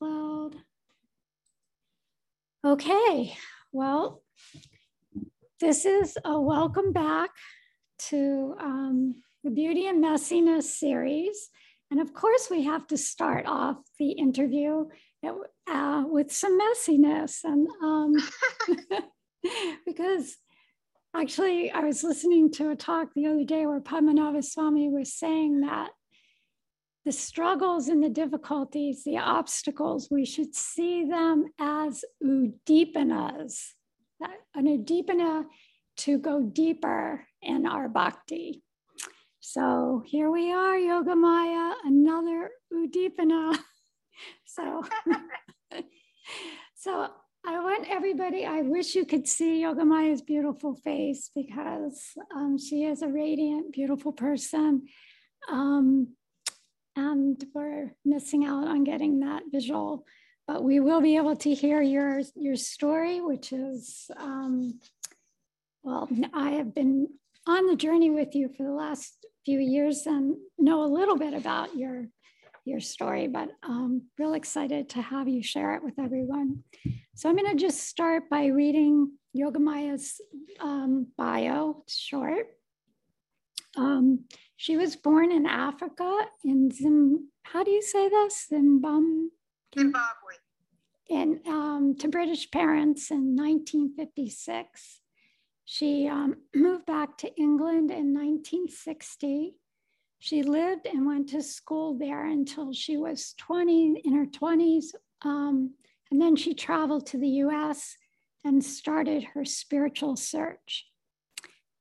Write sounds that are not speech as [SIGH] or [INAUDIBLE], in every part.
SoundCloud. Okay, well, this is a welcome back to um, the Beauty and Messiness series. And of course, we have to start off the interview uh, with some messiness. And um, [LAUGHS] because actually, I was listening to a talk the other day where Padmanabha Swami was saying that the struggles and the difficulties, the obstacles, we should see them as udipanas, an udipana to go deeper in our bhakti. So here we are, Yoga Maya, another udipana. [LAUGHS] so, [LAUGHS] so I want everybody, I wish you could see Yoga Maya's beautiful face because um, she is a radiant, beautiful person. Um, and we're missing out on getting that visual. But we will be able to hear your, your story, which is, um, well, I have been on the journey with you for the last few years and know a little bit about your, your story, but I'm real excited to have you share it with everyone. So I'm gonna just start by reading Yogamaya's um, bio, it's short. Um, she was born in Africa in Zim, how do you say this? Zimbabwe. Zimbabwe. And um, to British parents in 1956. She um, [CLEARS THROAT] moved back to England in 1960. She lived and went to school there until she was 20 in her 20s. Um, and then she traveled to the US and started her spiritual search.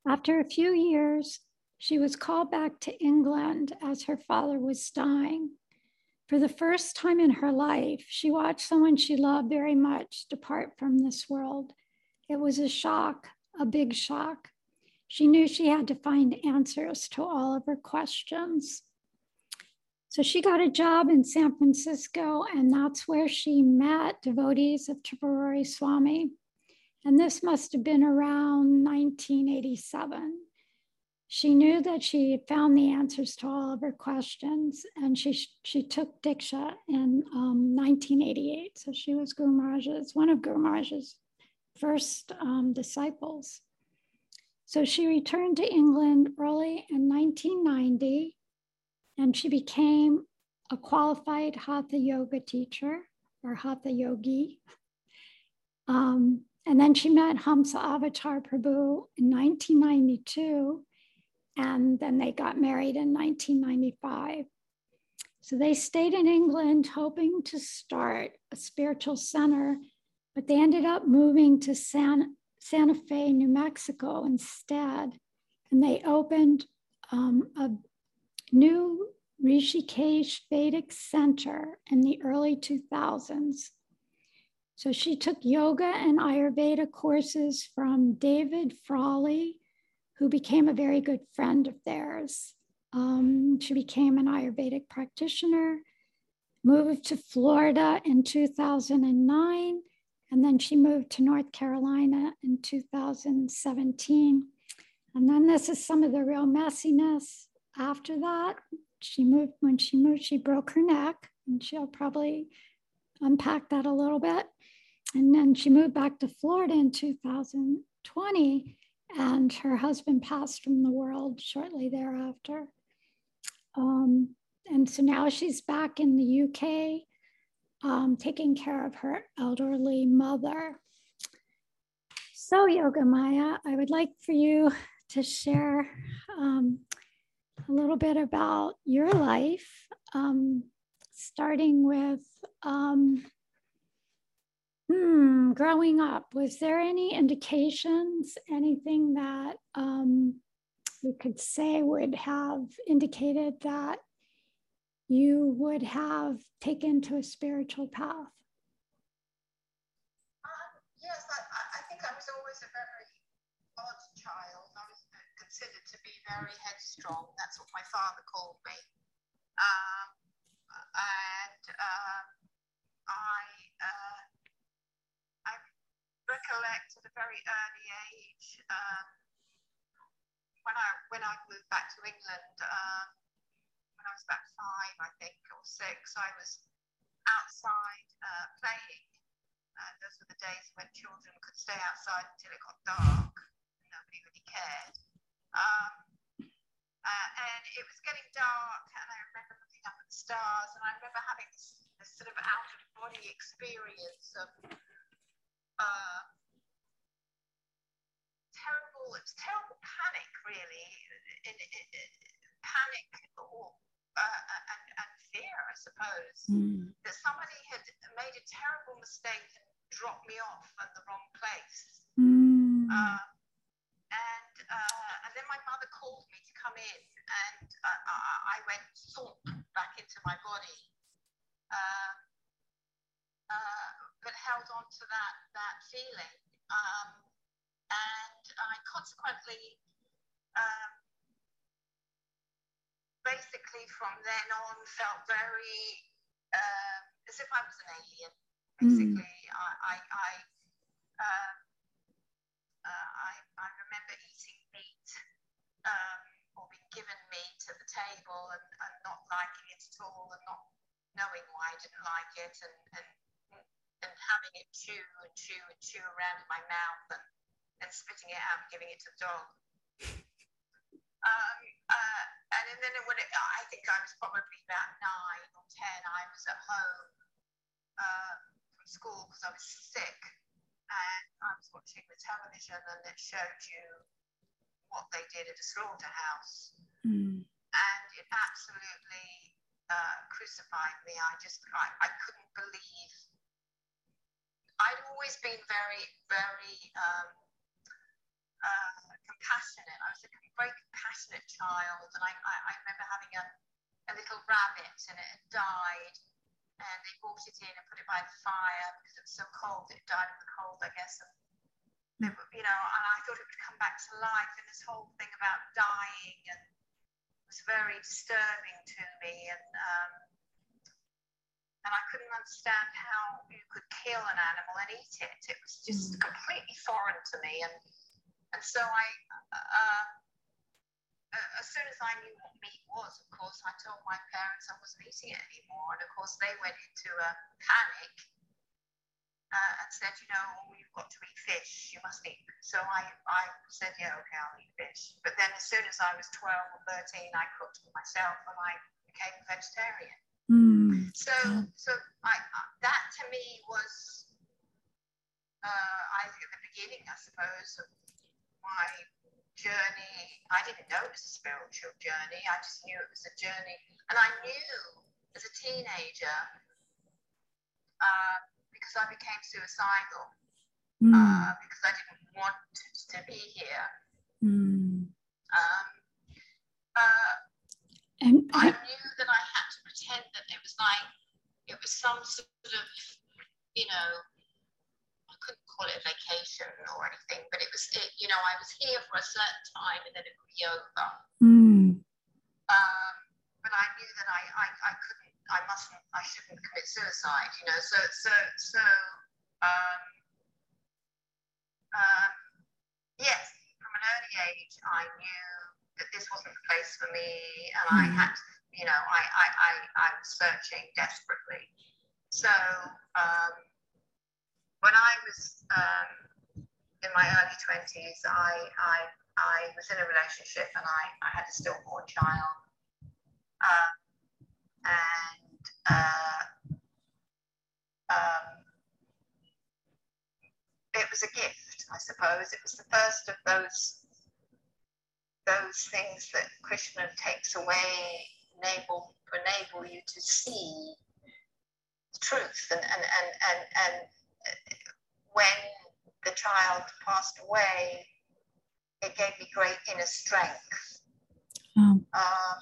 After a few years, she was called back to England as her father was dying. For the first time in her life, she watched someone she loved very much depart from this world. It was a shock, a big shock. She knew she had to find answers to all of her questions. So she got a job in San Francisco, and that's where she met devotees of Tripurari Swami. And this must have been around 1987. She knew that she found the answers to all of her questions, and she she took Diksha in um, 1988. So she was Guru Maharaj's, one of Guru Maharaj's first um, disciples. So she returned to England early in 1990, and she became a qualified Hatha yoga teacher or Hatha yogi. Um, and then she met Hamsavatar Prabhu in 1992 and then they got married in 1995. So they stayed in England hoping to start a spiritual center, but they ended up moving to San, Santa Fe, New Mexico instead. And they opened um, a new Rishikesh Vedic Center in the early 2000s. So she took yoga and Ayurveda courses from David Frawley who became a very good friend of theirs. Um, she became an Ayurvedic practitioner, moved to Florida in 2009, and then she moved to North Carolina in 2017. And then this is some of the real messiness after that. She moved, when she moved, she broke her neck, and she'll probably unpack that a little bit. And then she moved back to Florida in 2020 and her husband passed from the world shortly thereafter. Um, and so now she's back in the UK um, taking care of her elderly mother. So, Yoga Maya, I would like for you to share um, a little bit about your life, um, starting with um, Hmm, growing up, was there any indications, anything that um, we could say would have indicated that you would have taken to a spiritual path? Um, yes, I, I, think I was always a very odd child. I was considered to be very headstrong. That's what my father called me. Um, and um, I uh, recollect at a very early age um, when I when I moved back to England um, when I was about five, I think, or six. I was outside uh, playing. Uh, those were the days when children could stay outside until it got dark. Nobody really cared. Um, uh, and it was getting dark, and I remember looking up at the stars, and I remember having this, this sort of out of body experience of uh, terrible, it was terrible panic, really, in, in, in, panic or uh, and, and fear, I suppose, mm. that somebody had made a terrible mistake and dropped me off at the wrong place. Mm. Uh, and uh, and then my mother called me to come in, and uh, I went thump back into my body, uh, uh, but held on to that that feeling, um, and I consequently. Um, basically from then on felt very uh, as if I was an alien. Hmm. Basically, mm. I I I, uh, uh, I, I remember eating meat um, or being given meat at the table and, and not liking it at all and not knowing why I didn't like it and and and having it chew and chew and chew around in my mouth and, and spitting it out and giving it to the dog. [LAUGHS] Um, uh, and then when it, I think I was probably about nine or ten, I was at home uh, from school because I was sick, and I was watching the television, and it showed you what they did at a slaughterhouse, mm. and it absolutely uh, crucified me. I just, I, I couldn't believe. I'd always been very, very. Um, uh, compassionate. I was a very compassionate child, and I, I, I remember having a, a little rabbit, and it had died, and they brought it in and put it by the fire because it was so cold. It died of the cold, I guess. And they, you know, and I thought it would come back to life, and this whole thing about dying and was very disturbing to me, and um, and I couldn't understand how you could kill an animal and eat it. It was just mm. completely foreign to me, and and so I, uh, uh, as soon as I knew what meat was, of course, I told my parents I wasn't eating it anymore. And of course, they went into a panic uh, and said, you know, you've got to eat fish. You must eat. So I, I said, yeah, okay, I'll eat fish. But then as soon as I was 12 or 13, I cooked for myself and I became a vegetarian. So, so I, that to me was, uh, I think, at the beginning, I suppose, of my journey. I didn't know it was a spiritual journey. I just knew it was a journey. And I knew as a teenager, uh, because I became suicidal, mm. uh, because I didn't want to be here. Mm. Um, uh, and I knew that I had to pretend that it was like, it was some sort of, you know, I couldn't call it a vacation or anything, but it was, it, you know, I was here for a certain time and then it would be over. Mm. Um, but I knew that I, I, I couldn't, I mustn't, I shouldn't commit suicide, you know. So, so, so, um, um, yes, from an early age, I knew that this wasn't the place for me, and mm. I had, you know, I, I, I, I was searching desperately. So, um, when I was um, in my early 20s, I, I, I was in a relationship and I, I had a stillborn child. Uh, and uh, um, it was a gift, I suppose. It was the first of those those things that Krishna takes away, enable enable you to see the truth and and and and, and when the child passed away, it gave me great inner strength. Um,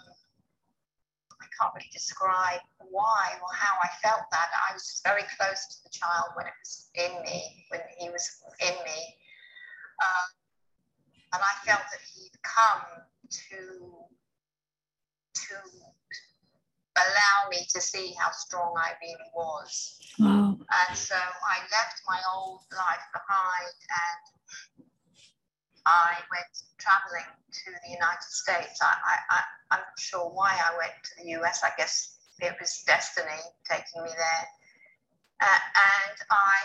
I can't really describe why or how I felt that. I was just very close to the child when it was in me, when he was in me. Um, and I felt that he'd come to to allow me to see how strong I really was. Wow. And so I left my old life behind and I went traveling to the United States. I, I, I, am not sure why I went to the US. I guess it was destiny taking me there. Uh, and I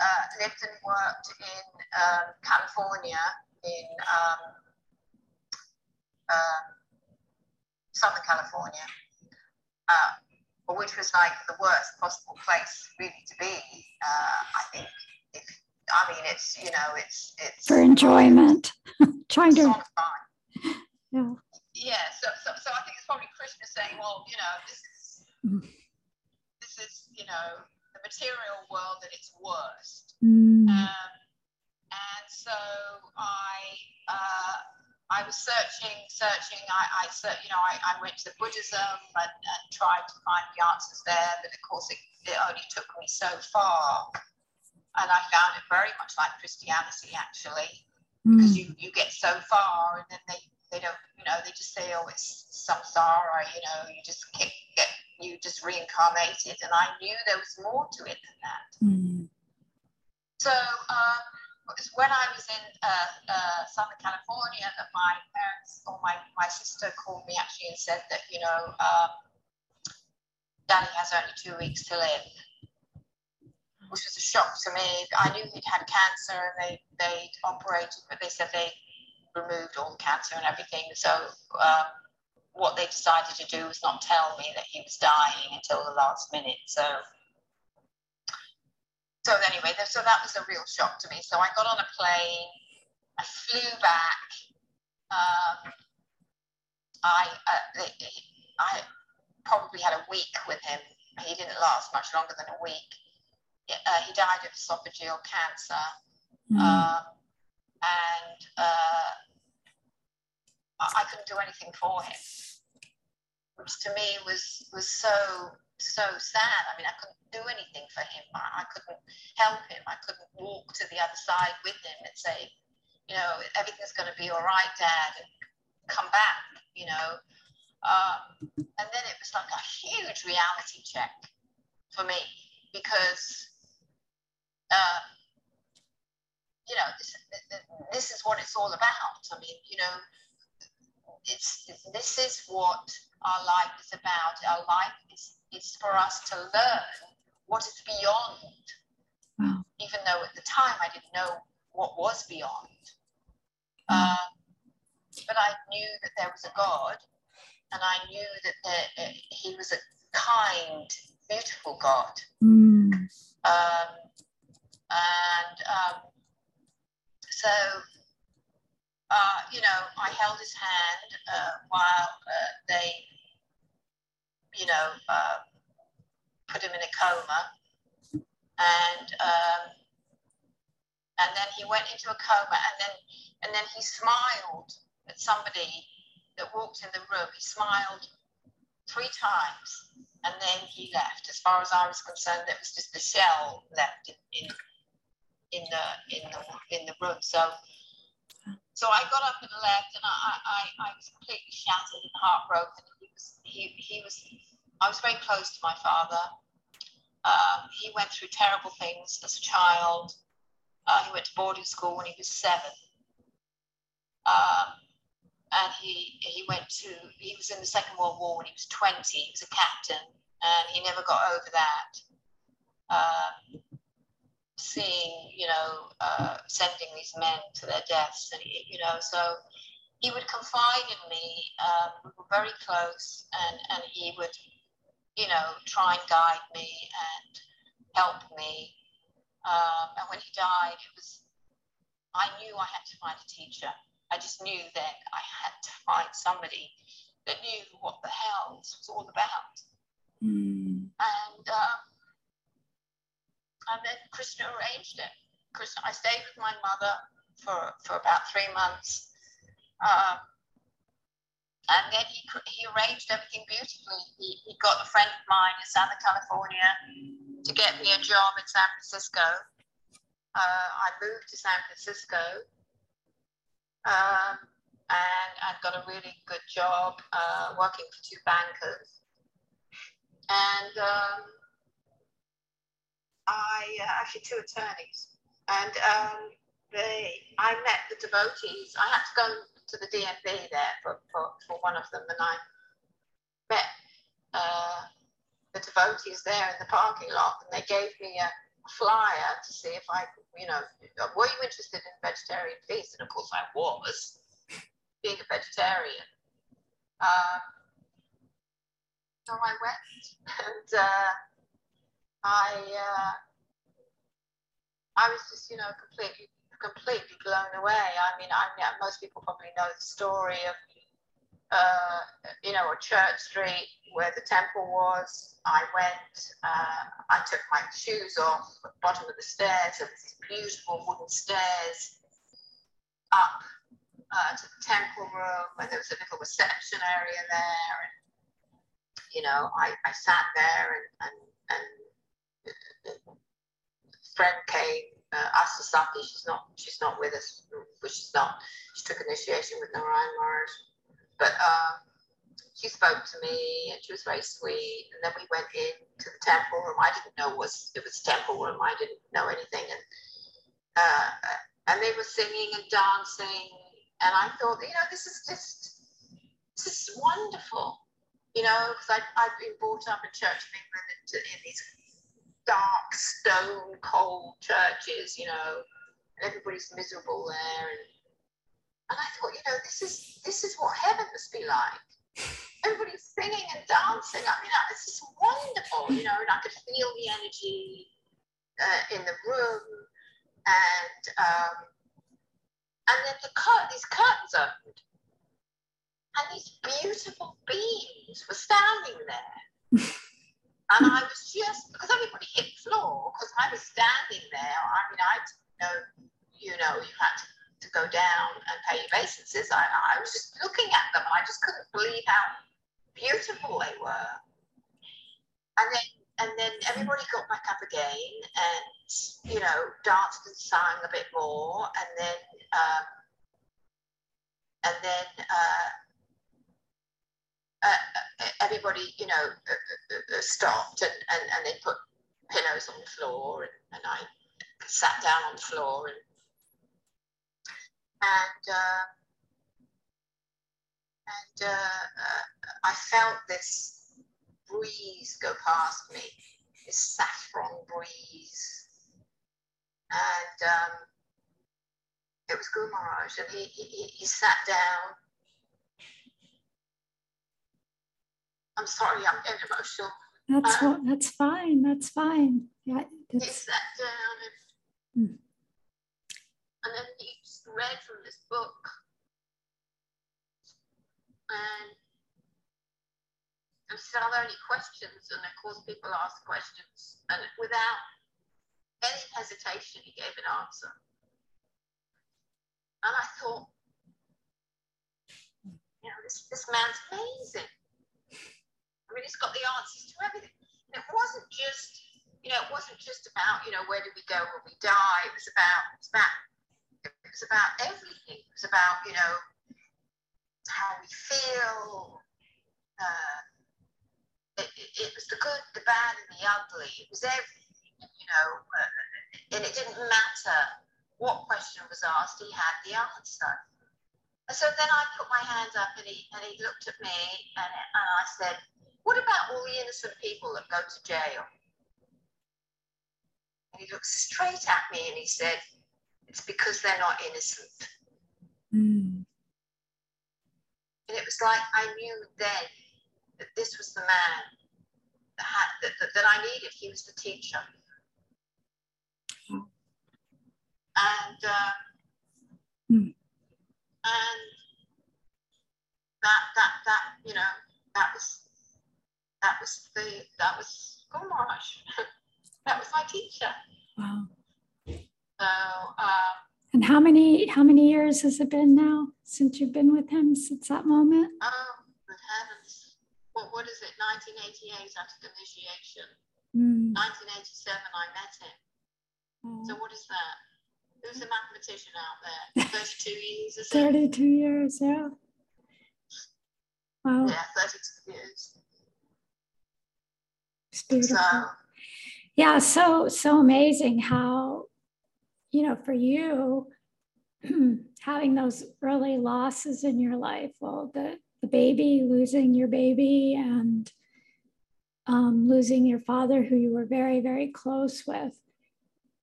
uh, lived and worked in um, California, in um, uh, Southern California, uh, which was like the worst possible place really to be. Uh, I think. If, I mean, it's you know, it's it's for enjoyment. [LAUGHS] Trying to. Yeah. Yeah. So, so, so I think it's probably Krishna saying, well, you know, this is mm. this is you know the material world at its worst. Mm. Um, and so I uh, I was searching, searching. I, I you know, I, I went to Buddhism and, and tried to find the answers there, but of course it, it only took me so far. And I found it very much like Christianity, actually, mm. because you, you get so far and then they, they don't, you know, they just say, oh, it's samsara, you know, you just get, get you just reincarnated. And I knew there was more to it than that. Mm. So um, when I was in uh, uh, Southern California that my parents or my, my sister called me actually and said that, you know, um, Danny has only two weeks to live, which was a shock to me. I knew he'd had cancer and they, they operated, but they said they removed all the cancer and everything. So um, what they decided to do was not tell me that he was dying until the last minute. So, so anyway, so that was a real shock to me. So I got on a plane, I flew back. Um, I, uh, I probably had a week with him. He didn't last much longer than a week. Uh, he died of esophageal cancer. Mm. Um, and uh, I couldn't do anything for him which to me was was so so sad. I mean, I couldn't do anything for him. I, I, couldn't help him. I couldn't walk to the other side with him and say, you know, everything's going to be all right, Dad, and come back. You know, um, and then it was like a huge reality check for me because. Uh, you know, this, this is what it's all about. I mean, you know, it's this is what our life is about. Our life is, is for us to learn what is beyond. Wow. Even though at the time I didn't know what was beyond. Um, but I knew that there was a God, and I knew that there, He was a kind, beautiful God. Mm. Um, and um, so uh, you know, I held his hand uh, while uh, they, you know, uh, put him in a coma, and um, and then he went into a coma, and then and then he smiled at somebody that walked in the room. He smiled three times, and then he left. As far as I was concerned, there was just a shell left in in, in the in the in the room. So so I got up and left, and I, I, I was completely shattered and heartbroken. He was, he, he was, I was very close to my father. Um, he went through terrible things as a child. Uh, he went to boarding school when he was seven. Um, and he he went to he was in the Second World War when he was 20. He was a captain, and he never got over that. Um, seeing, you know, uh, sending these men to their deaths, and you know, so he would confide in me. Um, we were very close, and and he would, you know, try and guide me and help me. Um, and when he died, it was I knew I had to find a teacher. I just knew that I had to find somebody that knew what the hell this was all about. Mm. And um, and then Krishna arranged it. Krishna, I stayed with my mother for, for about three months. Um, and then he, he arranged everything beautifully. He, he got a friend of mine in Southern California to get me a job in San Francisco. Uh, I moved to San Francisco um, and I got a really good job uh, working for two bankers. And um, I uh, actually two attorneys, and um, they I met the devotees. I had to go to the DMV there for, for, for one of them, and I met uh, the devotees there in the parking lot, and they gave me a flyer to see if I, could you know, were you interested in vegetarian feast? And of course, I was, being a vegetarian. Um, so I went, and uh, I, uh, I was just, you know, completely, completely blown away. I mean, I, most people probably know the story of uh, you know, church street where the temple was. I went, uh, I took my shoes off at the bottom of the stairs. There was these beautiful wooden stairs up uh, to the temple room, where there was a little reception area there. And, you know, I, I sat there and, and, and a friend came, uh, Asta Saki, she's not, she's not with us, which is not, she took initiation with Narayan Maharaj but um, she spoke to me and she was very sweet. And then we went into the temple room. I didn't know it was it was temple room. I didn't know anything. And uh, and they were singing and dancing. And I thought, you know, this is just this is wonderful. You know, because I've been brought up in Church of England in, in these dark stone cold churches. You know, and everybody's miserable there and and I thought, you know, this is this is what heaven must be like. [LAUGHS] Everybody's singing and dancing. I mean, it's just wonderful, you know, and I could feel the energy uh, in the room, and um, and then the cur- these curtains opened, and these beautiful beings were standing there. [LAUGHS] and I was just because everybody hit the floor because I was standing there. I mean, I didn't know, you know, you had to to go down and pay your obeisances. I, I was just looking at them I just couldn't believe how beautiful they were. And then and then everybody got back up again and you know danced and sang a bit more and then um, and then uh, uh, everybody you know uh, uh, stopped and, and, and they put pillows on the floor and, and I sat down on the floor and and uh, and uh, uh, I felt this breeze go past me, this saffron breeze, and um, it was Guru Maharaj, and he, he, he sat down. I'm sorry, I'm getting emotional. That's um, that's fine. That's fine. Yeah. That's... He sat down and, mm. and then he read from this book. And and said, are there any questions? And of course, people ask questions. And without any hesitation, he gave an answer. And I thought, you know, this, this man's amazing. I mean, he's got the answers to everything. And it wasn't just, you know, it wasn't just about, you know, where do we go when we die? It was about, it was about it was about everything. It was about, you know, how we feel. Uh, it, it, was the good, the bad, and the ugly. It was everything, you know, uh, and it didn't matter what question was asked, he had the answer. And so then I put my hand up and he, and he looked at me and, and I said, What about all the innocent people that go to jail? And he looked straight at me and he said, it's because they're not innocent. Mm. And it was like I knew then that this was the man that, had, that, that, that I needed. He was the teacher. And uh, mm. and that that that you know that was that was the that was Guru [LAUGHS] that was my teacher. Wow. So, um, and how many how many years has it been now since you've been with him since that moment? Oh, good heavens! What what is it? 1988 after initiation. Mm. 1987, I met him. Oh. So what is that? Who's a mathematician out there? [LAUGHS] 32 years, 32 years, yeah. Wow. Yeah, 32 years. It's beautiful. So, yeah, so so amazing how you know, for you, [CLEARS THROAT] having those early losses in your life, well, the, the baby, losing your baby, and um, losing your father, who you were very, very close with,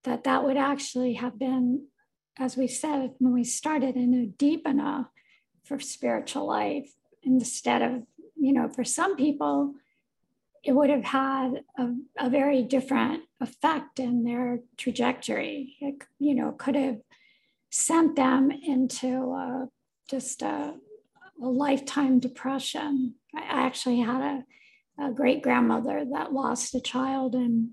that that would actually have been, as we said when we started, a new deepener for spiritual life instead of, you know, for some people, it would have had a, a very different effect in their trajectory. It, you know, could have sent them into a, just a, a lifetime depression. I actually had a a great grandmother that lost a child, and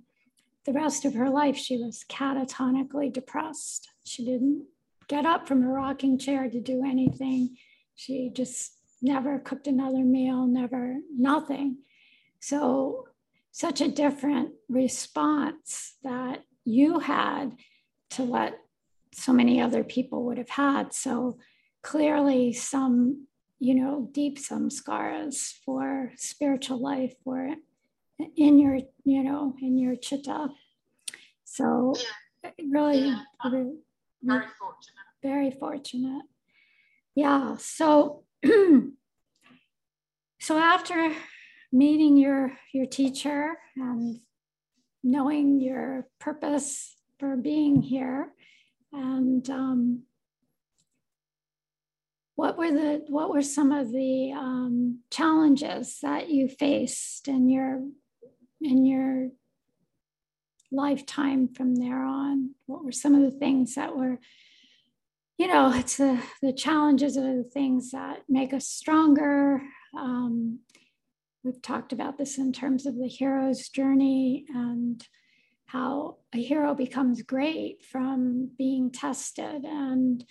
the rest of her life she was catatonically depressed. She didn't get up from her rocking chair to do anything. She just never cooked another meal, never, nothing. So, such a different response that you had to what so many other people would have had. So, clearly, some you know, deep samskaras for spiritual life or in your, you know, in your chitta. So yeah. really, yeah. very, very fortunate. Very fortunate. Yeah. So [CLEARS THROAT] so after meeting your your teacher and knowing your purpose for being here. And um, what were the what were some of the um, challenges that you faced in your in your lifetime from there on? What were some of the things that were you know it's the the challenges are the things that make us stronger um, we've talked about this in terms of the hero's journey and how a hero becomes great from being tested and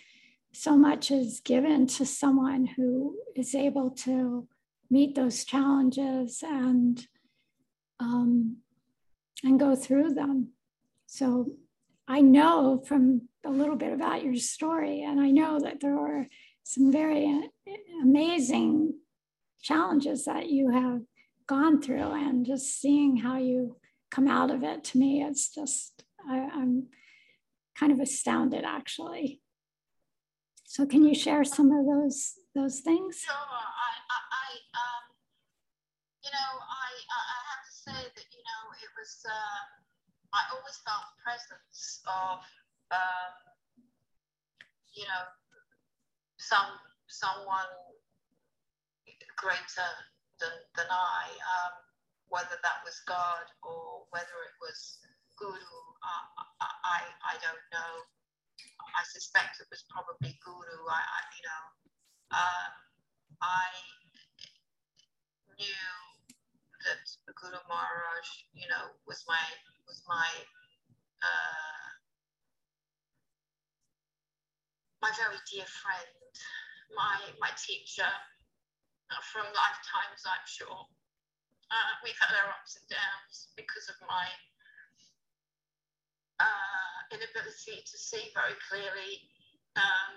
so much is given to someone who is able to meet those challenges and um, and go through them. So I know from a little bit about your story, and I know that there are some very amazing challenges that you have gone through, and just seeing how you come out of it to me, it's just I, I'm kind of astounded actually. So can you share some of those those things? Sure. I, I, I um, you know, I, I have to say that you know it was. Uh, I always felt the presence of, um, you know, some someone greater than than I. Um, whether that was God or whether it was Guru, uh, I I don't know. I suspect it was probably Guru. I, I you know, uh, I knew that Guru Maharaj, you know, was my was my uh, my very dear friend, my my teacher from lifetimes, I'm sure. Uh, we've had our ups and downs because of my uh, inability to see very clearly. Um,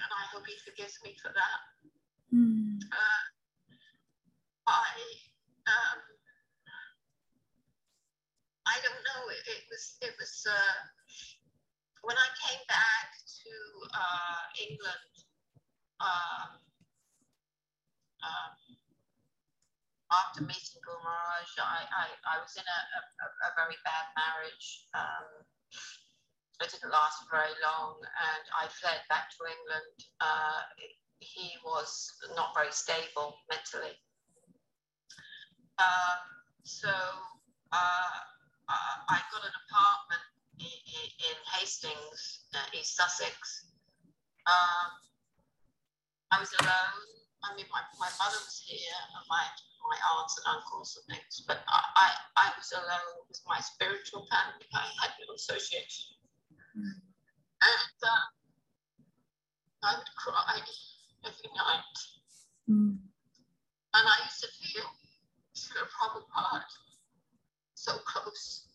and I hope he forgives me for that. Mm. Uh, I um, I don't know. It, it was it was uh, when I came back to uh, England. Um, um, after meeting Guru Maharaj, I, I, I was in a, a, a very bad marriage. Um, it didn't last very long, and I fled back to England. Uh, he was not very stable mentally. Um, so uh, I got an apartment in, in Hastings, uh, East Sussex. Um, I was alone. I mean, my, my mother was here, and my, my aunts and uncles and things, but I, I, I was alone with my spiritual family. I had no association. And uh, I would cry every night. Mm. And I used to feel Srila Prabhupada so close.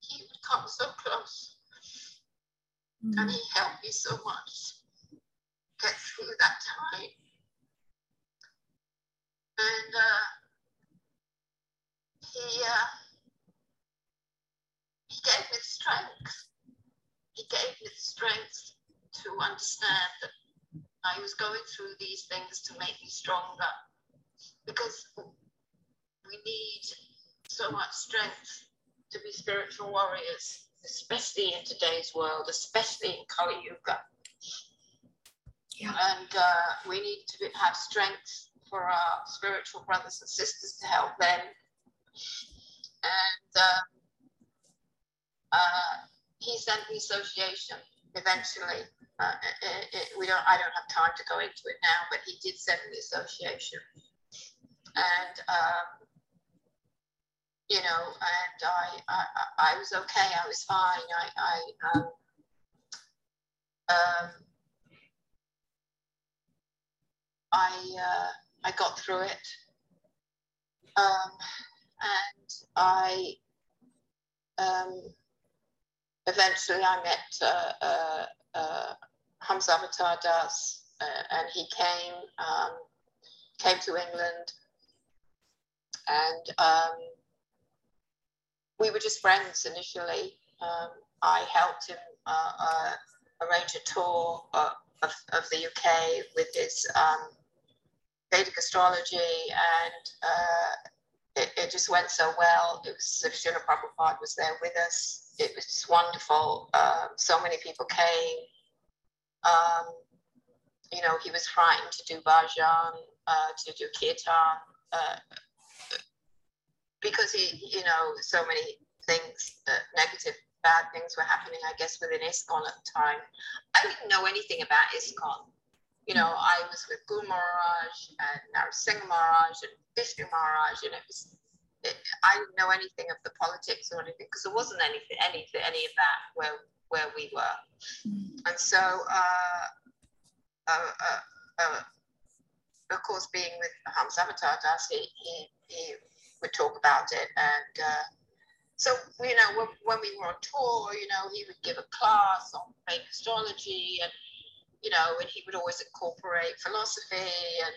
He would come so close. Mm. And he helped me so much get through that time. And uh, he, uh, he gave me strength he gave me strength to understand that I was going through these things to make me stronger because we need so much strength to be spiritual warriors, especially in today's world, especially in Kali Yuga. Yeah. And uh, we need to have strength for our spiritual brothers and sisters to help them. And um, uh, he sent the association eventually. Uh, it, it, we don't. I don't have time to go into it now, but he did send the association, and um, you know, and I, I, I was okay. I was fine. I, I, um, um, I, uh, I got through it, um, and I, um, eventually I met uh, uh, uh, Hamsavatar Das, uh, and he came, um, came to England, and um, we were just friends initially. Um, I helped him uh, uh, arrange a tour of, of, of, the UK with his um, Vedic astrology, and uh, it, it, just went so well. It was Srila Prabhupada was there with us. It was just wonderful. Um, so many people came. Um, you know, he was frightened to do bhajan, uh, to do kirtan. Uh, because he, you know, so many things, uh, negative, bad things were happening, I guess, within ISKCON at the time. I didn't know anything about ISKCON. You know, I was with Guru Maharaj and Narasimha Maharaj and Vishnu Maharaj, and it was, it, I didn't know anything of the politics or anything because there wasn't anything, anything, any of that where where we were. Mm. And so, uh, uh, uh, uh of course, being with Hamsavatar Das, he, he, he would talk about it. And uh, so, you know, when, when, we were on tour, you know, he would give a class on Vedic astrology and, you know, and he would always incorporate philosophy and,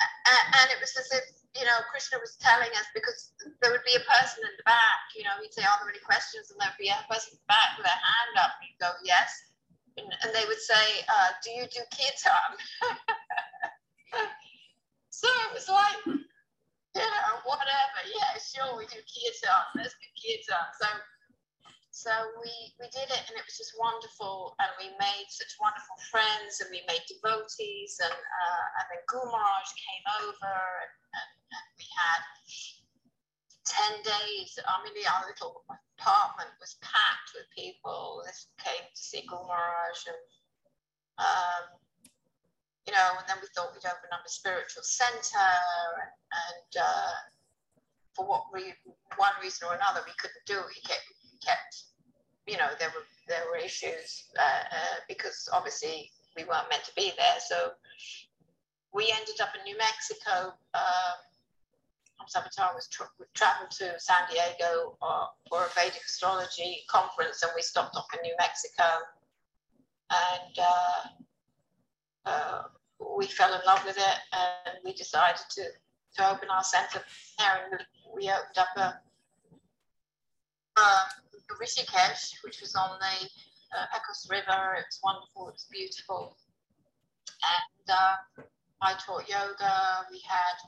and it was as if, you know, Krishna was telling us because there would be a person in the back, you know, he'd say, Are there any questions? And there'd be a person in the back with their hand up. And he'd go, Yes. And, and they would say, uh, Do you do kirtan? [LAUGHS] so it was like, you know, whatever. Yeah, sure, we do kirtan. Let's do kirtan. So, so we we did it, and it was just wonderful. And we made such wonderful friends, and we made devotees, and uh, and then Gumaraj came over, and, and, and we had ten days. I mean, our little apartment was packed with people. This came to see Gumaraj, and um, you know, and then we thought we'd open up a spiritual center, and, and uh, for what re- one reason or another, we couldn't do it. We kept, kept you know, there were there were issues uh, uh, because obviously we weren't meant to be there. So we ended up in New Mexico. Um, Savitar was tra- traveled to San Diego uh, for a Vedic astrology conference, and we stopped off in New Mexico. And uh, uh, we fell in love with it and we decided to, to open our center there and we opened up a, uh, Rishikesh, which was on the uh, Pecos River. It was wonderful, it was beautiful. And uh, I taught yoga, we had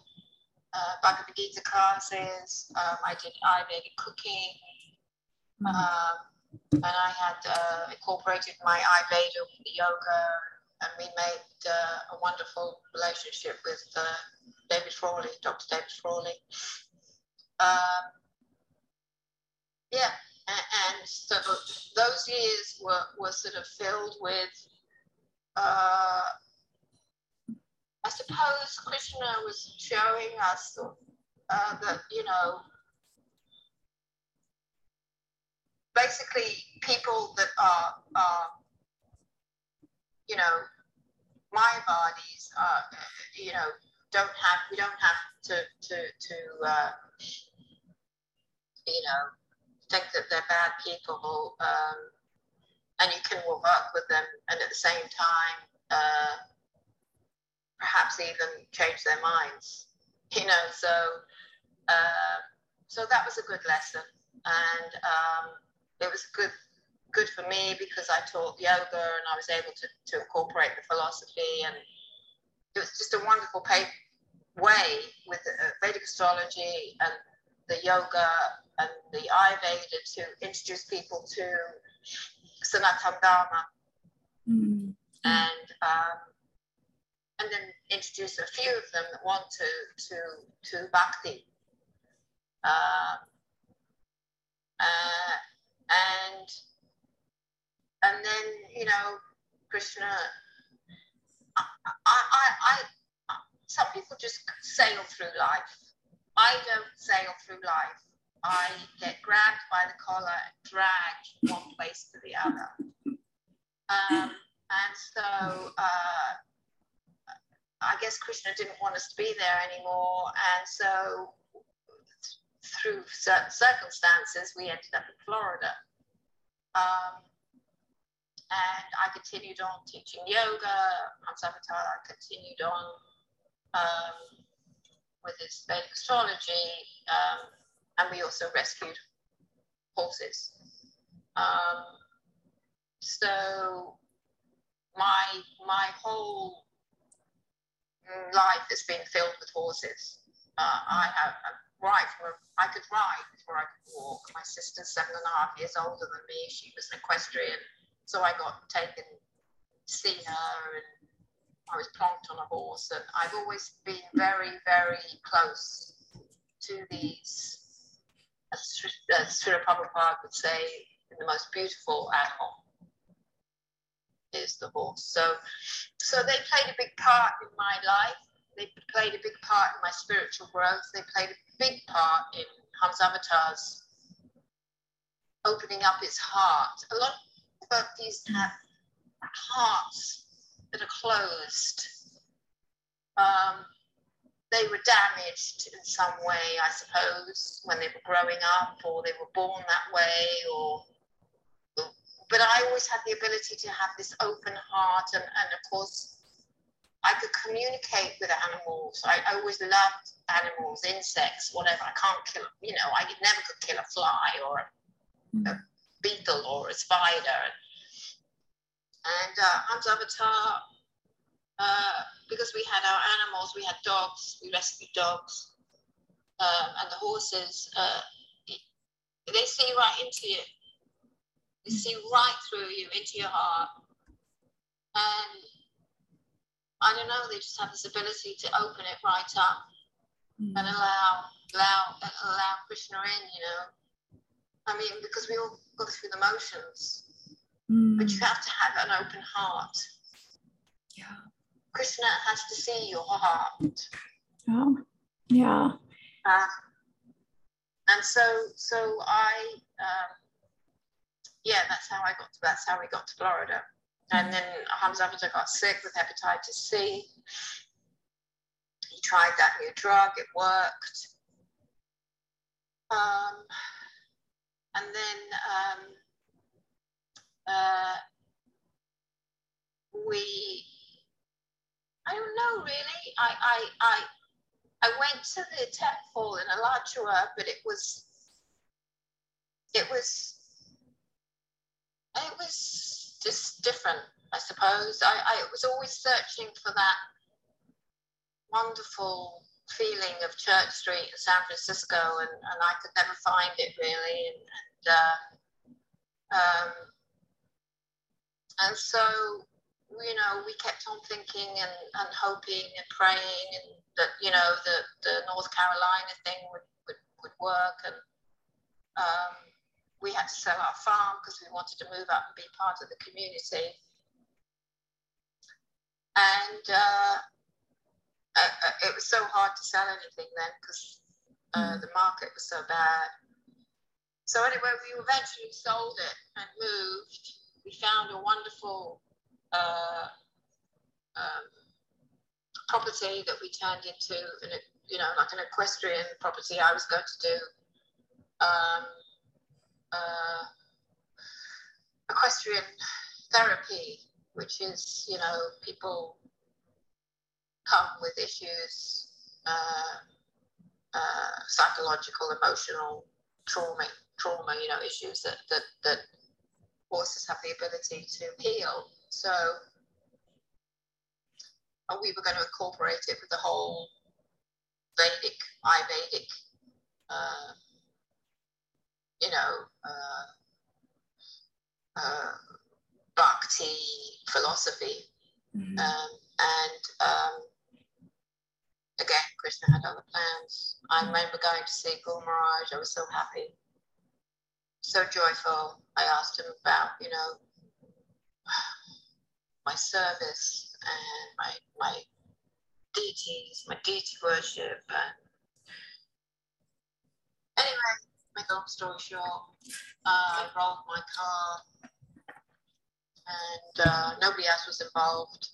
uh, Bhagavad Gita classes, um, I did Ayurvedic cooking. Mm-hmm. Um, and I had uh, incorporated my Ayurveda with the yoga and we made uh, a wonderful relationship with uh, David Frawley, Dr. David Frawley. Um, yeah, and, so those years were, were sort of filled with, uh, I suppose Krishna was showing us uh, that, you know, basically people that are, are you know, my bodies, uh, you know, don't have, we don't have to, to, to uh, you know, think that they're bad people. Um, and you can work with them and at the same time, uh, perhaps even change their minds, you know, so, uh, so that was a good lesson. And um, it was good good for me because I taught yoga and I was able to, to incorporate the philosophy and it was just a wonderful pay, way with uh, Vedic astrology and the yoga and the Ayurveda to introduce people to Sanatana Dharma. Mm. And um, and then introduce a few of them that want to to to bhakti. Uh, uh, and and then you know Krishna. I, I, I, some people just sail through life. I don't sail through life. I get grabbed by the collar and dragged from one place to the other. Um, and so uh, I guess Krishna didn't want us to be there anymore. And so through certain circumstances, we ended up in Florida. Um, and I continued on teaching yoga. Hamsavatar continued on um, with his Vedic astrology, um, and we also rescued horses. Um, so my my whole life has been filled with horses. Uh, I have ride from I could ride before I could walk. My sister's seven and a half years older than me. She was an equestrian so I got taken to see her and I was plonked on a horse. And I've always been very, very close to these, as, Srila Prabhupada would say, the most beautiful animal is the horse. So, so they played a big part in my life. They played a big part in my spiritual growth. They played a big part in Hamsavatar's opening up its heart. A lot but these have hearts that are closed. Um, they were damaged in some way, I suppose, when they were growing up, or they were born that way, or. But I always had the ability to have this open heart, and, and of course, I could communicate with animals. I, I always loved animals, insects, whatever. I can't kill, you know, I never could kill a fly or a, a beetle or a spider. And uh, Hamsavatar, uh, because we had our animals, we had dogs, we rescued dogs, um, and the horses, uh, they see right into you. They see right through you, into your heart. And I don't know, they just have this ability to open it right up mm. and allow, allow, allow Krishna in, you know. I mean, because we all go through the motions. Mm. But you have to have an open heart. Krishna has to see your heart. Oh, yeah. Uh, and so, so I, um, yeah, that's how I got to. That's how we got to Florida. And then Hamza got sick with hepatitis C. He tried that new drug. It worked. Um, and then um, uh, we, I don't know really. I, I, I, I went to the temple in Alachua, but it was, it was, it was just different, I suppose. I, I was always searching for that wonderful feeling of Church Street in San Francisco, and, and I could never find it really. And, and uh, um, and so, you know, we kept on thinking and, and hoping and praying and that, you know, the, the North Carolina thing would, would, would work. And um, we had to sell our farm because we wanted to move up and be part of the community. And uh, uh, uh it was so hard to sell anything then because uh, mm. the market was so bad. So anyway, we eventually sold it and moved we found a wonderful uh, um, property that we turned into, an, you know, like an equestrian property. I was going to do um, uh, equestrian therapy, which is, you know, people come with issues, uh, uh, psychological, emotional trauma, trauma, you know, issues that that that horses have the ability to heal. So we were going to incorporate it with the whole Vedic, Ayurvedic uh, you know, uh, uh, bhakti philosophy. Mm-hmm. Um, and um, again, Krishna had other plans. I mm-hmm. remember going to see Guru Maharaj. I was so happy, so joyful. I asked him about, you know, my service and my my deities, my deity worship. And anyway, make a long story short, uh, I rolled my car and uh, nobody else was involved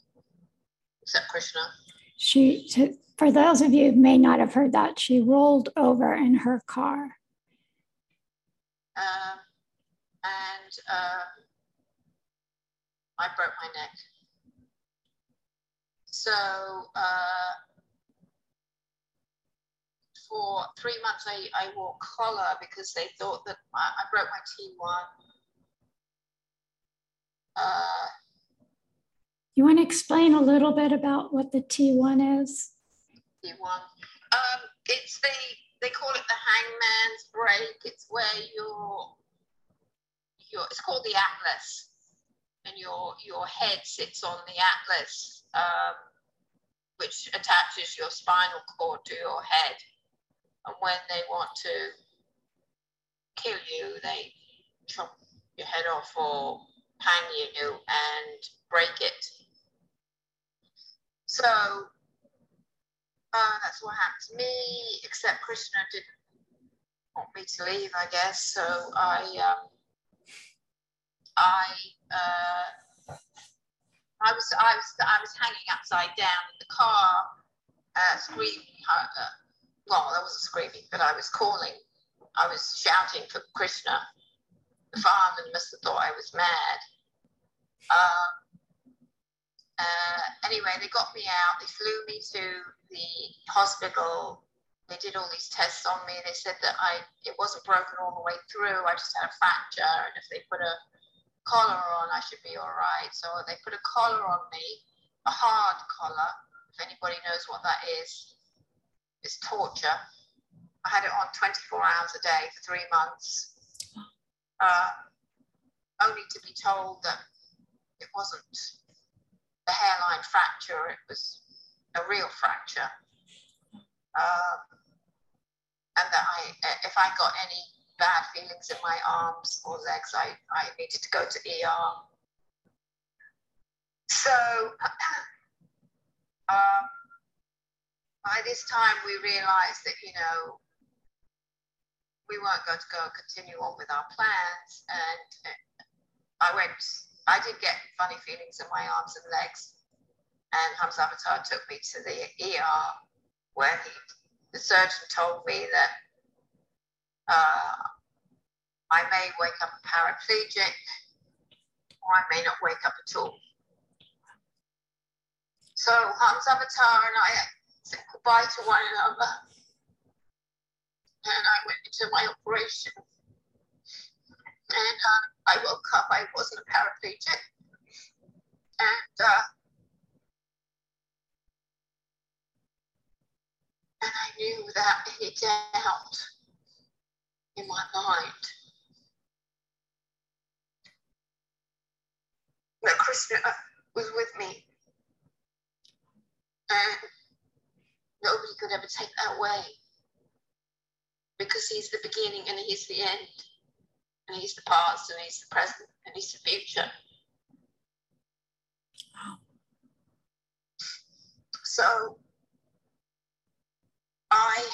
except Krishna. She, for those of you who may not have heard that, she rolled over in her car. Um, and uh, I broke my neck. So uh, for three months, I, I wore collar because they thought that I, I broke my T1. Uh, you want to explain a little bit about what the T1 is? T1. Um, it's the, they call it the hangman's break. It's where your, your, it's called the atlas. And your, your head sits on the atlas. Um, which attaches your spinal cord to your head. And when they want to kill you, they chop your head off or hang you and break it. So uh, that's what happened to me, except Krishna didn't want me to leave, I guess. So I, um, I, uh, I was I was I was hanging upside down in the car, uh, screaming. Uh, uh, well, I wasn't screaming, but I was calling. I was shouting for Krishna. The fireman must have thought I was mad. Um, uh, anyway, they got me out. They flew me to the hospital. They did all these tests on me. They said that I it wasn't broken all the way through. I just had a fracture, and if they put a collar on, I should be all right. So they put a collar on me, a hard collar. If anybody knows what that is, it's torture. I had it on 24 hours a day for three months, uh, only to be told that it wasn't a hairline fracture, it was a real fracture. Um, and that I, if I got any bad feelings in my arms or legs. I, I needed to go to ER. So [CLEARS THROAT] um, by this time, we realized that, you know, we weren't going to go and continue on with our plans. And I went, I did get funny feelings in my arms and legs. And Hamsavatar took me to the ER where he, the surgeon told me that uh, I may wake up paraplegic or I may not wake up at all. So Hamsavatar and I said goodbye to one another. And I went into my operation. And uh, I woke up, I wasn't a paraplegic. And uh, and I knew without any doubt in my mind that Krishna uh, was with me. And nobody could ever take that away because he's the beginning and he's the end. And he's the past and he's the present and he's the future. So I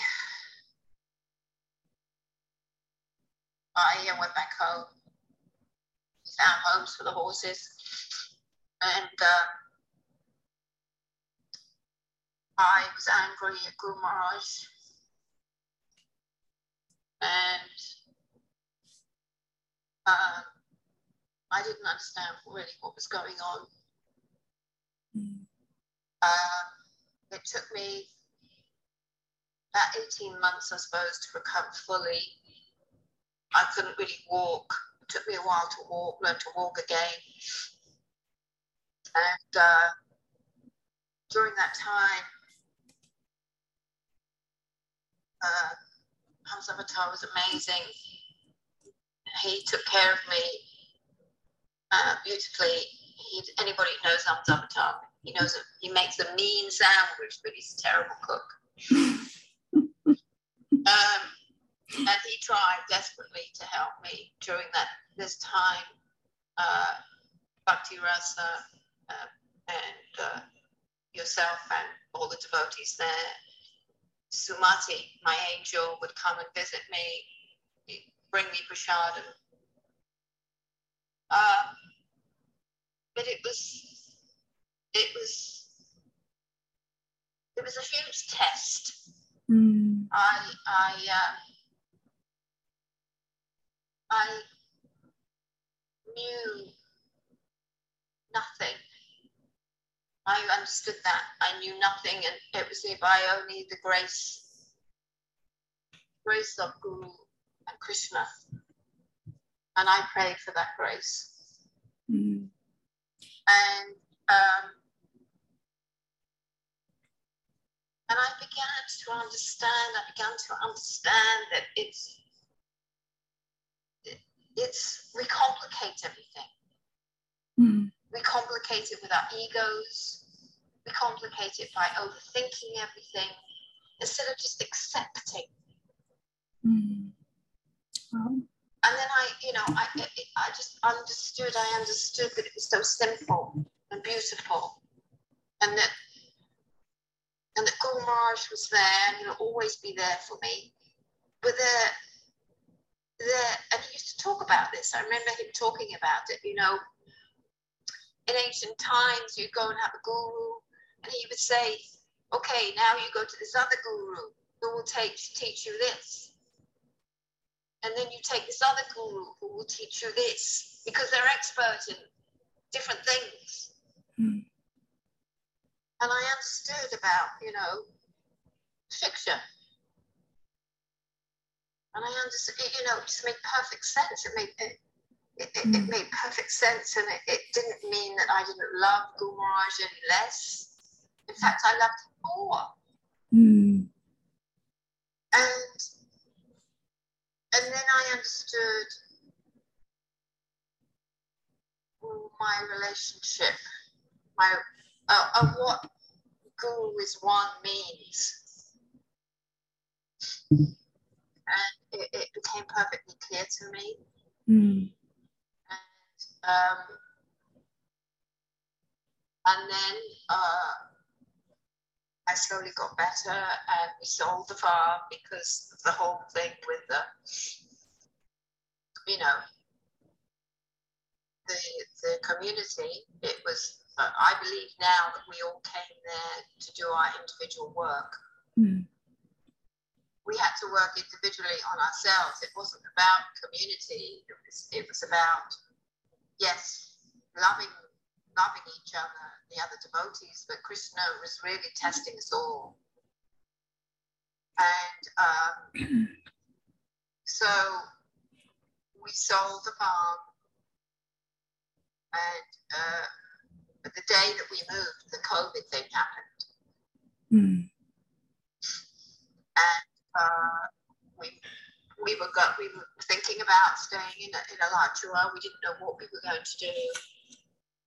I went back home. We found homes for the horses. And uh, I was angry at Guru Maharaj. And uh, I didn't understand really what was going on. Mm. Uh, it took me about 18 months, I suppose, to recover fully I couldn't really walk. It took me a while to walk, learn to walk again. And uh, during that time, uh, Hamsavatar was amazing. He took care of me uh, beautifully. He, anybody who knows Hamsavatar, he knows that he makes a mean sandwich, but he's a terrible cook. [LAUGHS] um, and he tried desperately to help me during that this time. Uh, Bhakti Rasa uh, and uh, yourself and all the devotees there. Sumati, my angel, would come and visit me, bring me prasadam. Um, but it was, it was, it was a huge test. Mm. I, I, uh, I knew nothing I understood that. I knew nothing, and it was by only the grace, grace of Guru and Krishna. And I prayed for that grace. Mm. And um, and I began to understand. I began to understand that it's it, it's we complicate everything. Mm. We complicate it with our egos. We complicate it by overthinking everything instead of just accepting. Mm. Wow. And then I, you know, I, I just understood. I understood that it was so simple and beautiful, and that, and that Guru Maharaj was there, and he'll always be there for me. But there, there, and he used to talk about this. I remember him talking about it. You know, in ancient times, you'd go and have a guru, and he would say, okay, now you go to this other guru who will teach, teach you this. And then you take this other guru who will teach you this because they're experts in different things. Mm. And I understood about, you know, fiction. And I understood, you know, it just made perfect sense. It made it, it, it, it made perfect sense, and it, didn't mean that I didn't love Guru Maharaj any less. In fact, I loved him more. Mm. And and then I understood my relationship, my uh, of what Guru is one means, and it, it became perfectly clear to me. Mm. Um, and then uh, I slowly got better and we sold the farm because of the whole thing with the, you know, the, the community. It was, uh, I believe now that we all came there to do our individual work. Mm. We had to work individually on ourselves. It wasn't about community. It was, it was about yes, loving loving each other, the other devotees, but Krishna was really testing us all. And um, [CLEARS THROAT] so we sold the farm, and uh, but the day that we moved, the COVID thing happened, Mm. and uh, we we were got we were thinking about staying in a, in Alachua. We didn't know what we were going to do.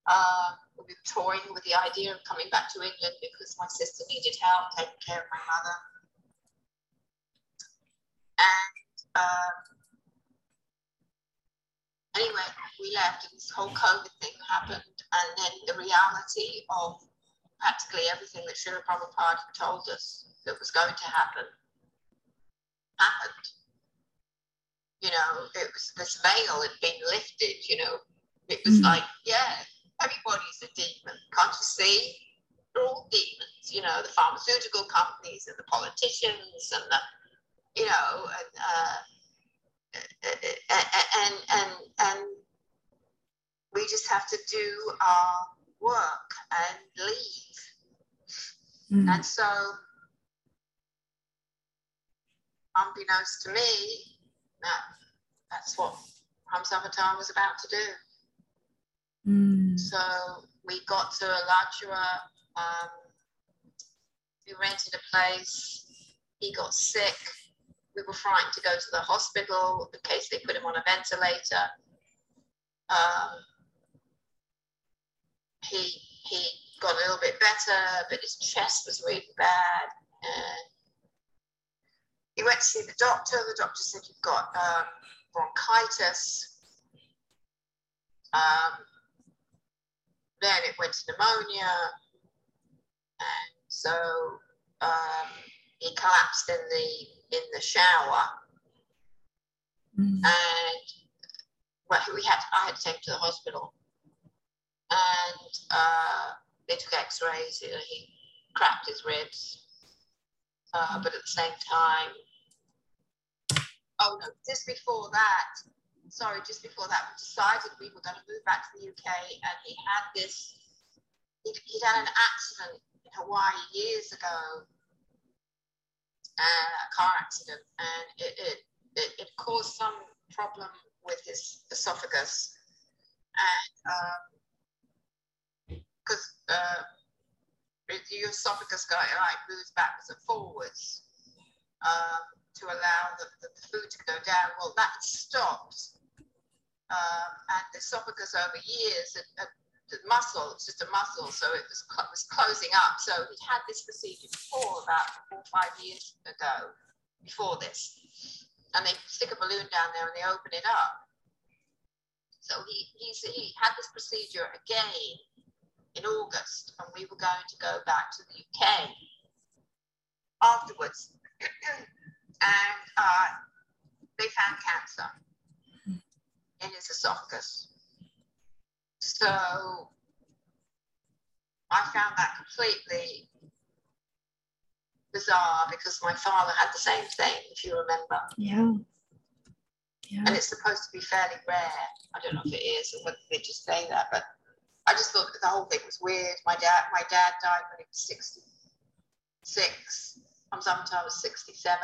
Uh, we were toying with the idea of coming back to England because my sister needed help taking care of my mother. And um, anyway, we left, and this whole COVID thing happened, and then the reality of practically everything that Srila Prabhupada told us that was going to happen happened you know, it was this veil had been lifted, you know. It was Mm. like, yeah, everybody's a demon. Can't you see? They're all demons, you know, the pharmaceutical companies and the politicians and the, you know, and uh, and and and we just have to do our work and leave. Mm. And so, unbeknownst to me, that that's what Hamsavatar was about to do. Mm. So we got to Alachua, um, we rented a place, he got sick, we were frightened to go to the hospital in case they put him on a ventilator. Um, he he got a little bit better, but his chest was really bad. And he went to see the doctor. The doctor said you've got um, bronchitis. Um, then it went to pneumonia, and so um, he collapsed in the in the shower, Mm. and well, we had I had to take him to the hospital, and uh, they took X-rays. You know, he cracked his ribs, uh, but at the same time, oh no, just before that, sorry, just before that, we decided we were going to move back to the UK, and he had this. He'd, he'd had an accident in Hawaii years ago, uh, a car accident, and it, it, it, it caused some problem with his esophagus. And because uh, your esophagus guy like moves backwards and forwards um, to allow the, the, food to go down. Well, that stopped. Um, and the esophagus over years, it, it, the muscle, it's just a muscle, so it was, was closing up. So he had this procedure before, about four or five years ago, before this. And they stick a balloon down there and they open it up. So he, he's, he had this procedure again in August, and we were going to go back to the UK afterwards. [CLEARS THROAT] and uh, they found cancer in his esophagus. So I found that completely bizarre because my father had the same thing, if you remember. Yeah. yeah. And it's supposed to be fairly rare. I don't know if it is or whether they just say that, but I just thought the whole thing was weird. My dad, my dad died when he was 66. Hamsavatar was 67.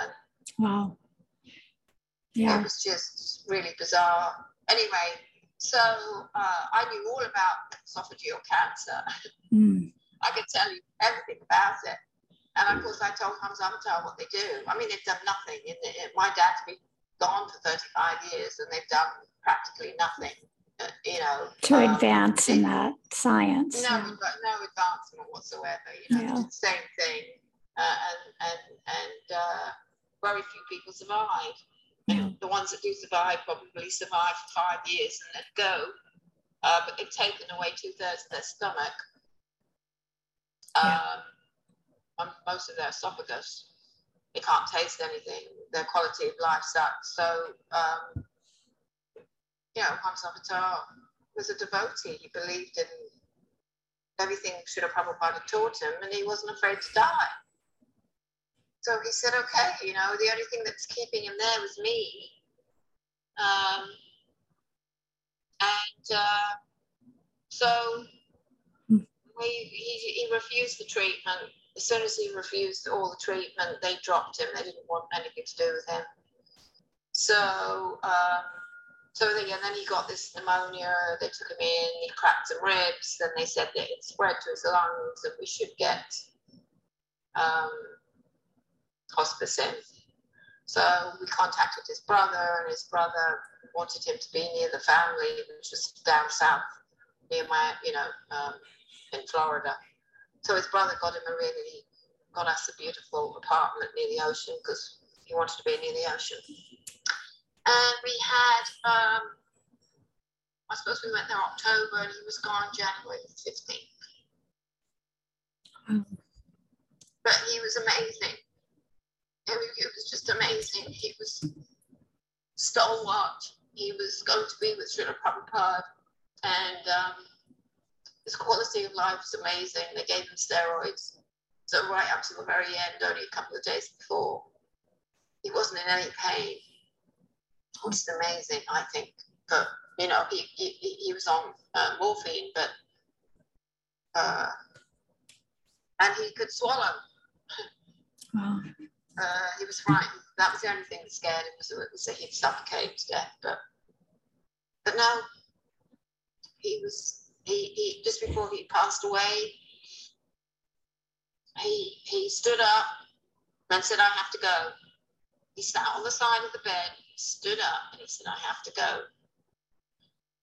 Wow. It Yeah. was just really bizarre. Anyway, so uh, I knew all about esophageal cancer. Mm. [LAUGHS] I could tell you everything about it. And of course, I told Hamsavatar what they do. I mean, they've done nothing. In the, in, my dad's been gone for 35 years and they've done practically nothing, uh, you know. to um, advance in that science. no, no advancement whatsoever. You know, Yeah. same thing, uh, and and and uh, very few people survive. Yeah. The ones that do survive probably survive for five years and then go. Uh, but they've taken away two thirds of their stomach, Yeah. um, most of their esophagus. They can't taste anything. Their quality of life sucks. So, um, you know, Hamsavatar was a devotee. He believed in everything Srila Prabhupada taught him, and he wasn't afraid to die. So he said, okay, you know, the only thing that's keeping him there was me. Um, and uh, so Hmm. he, he, refused the treatment. As soon as he refused all the treatment, they dropped him. They didn't want anything to do with him. So, um, so they, and then he got this pneumonia. They took him in. He cracked some ribs. Then they said that it spread to his lungs, and we should get um, hospice in. So we contacted his brother, and his brother wanted him to be near the family, which was down south, near my, you know, um, in Florida. So his brother got him a really, got us a beautiful apartment near the ocean because he wanted to be near the ocean. And we had, um, I suppose we went there October, and he was gone January 15th. Wow. But he was amazing. It was, just amazing. He was stalwart. He was going to be with Srila Prabhupada. And um, his quality of life was amazing. They gave him steroids. So right up to the very end, only a couple of days before, he wasn't in any pain. Which is amazing, I think. But, you know, he, he, he he was on uh, morphine, but, uh, and he could swallow. Wow. Uh, he was frightened. That was the only thing that scared him was, was that he'd suffocate to death. But but no, he was he, he just before he passed away. He he stood up and said, "I have to go." he sat on the side of the bed, stood up, and he said, I have to go.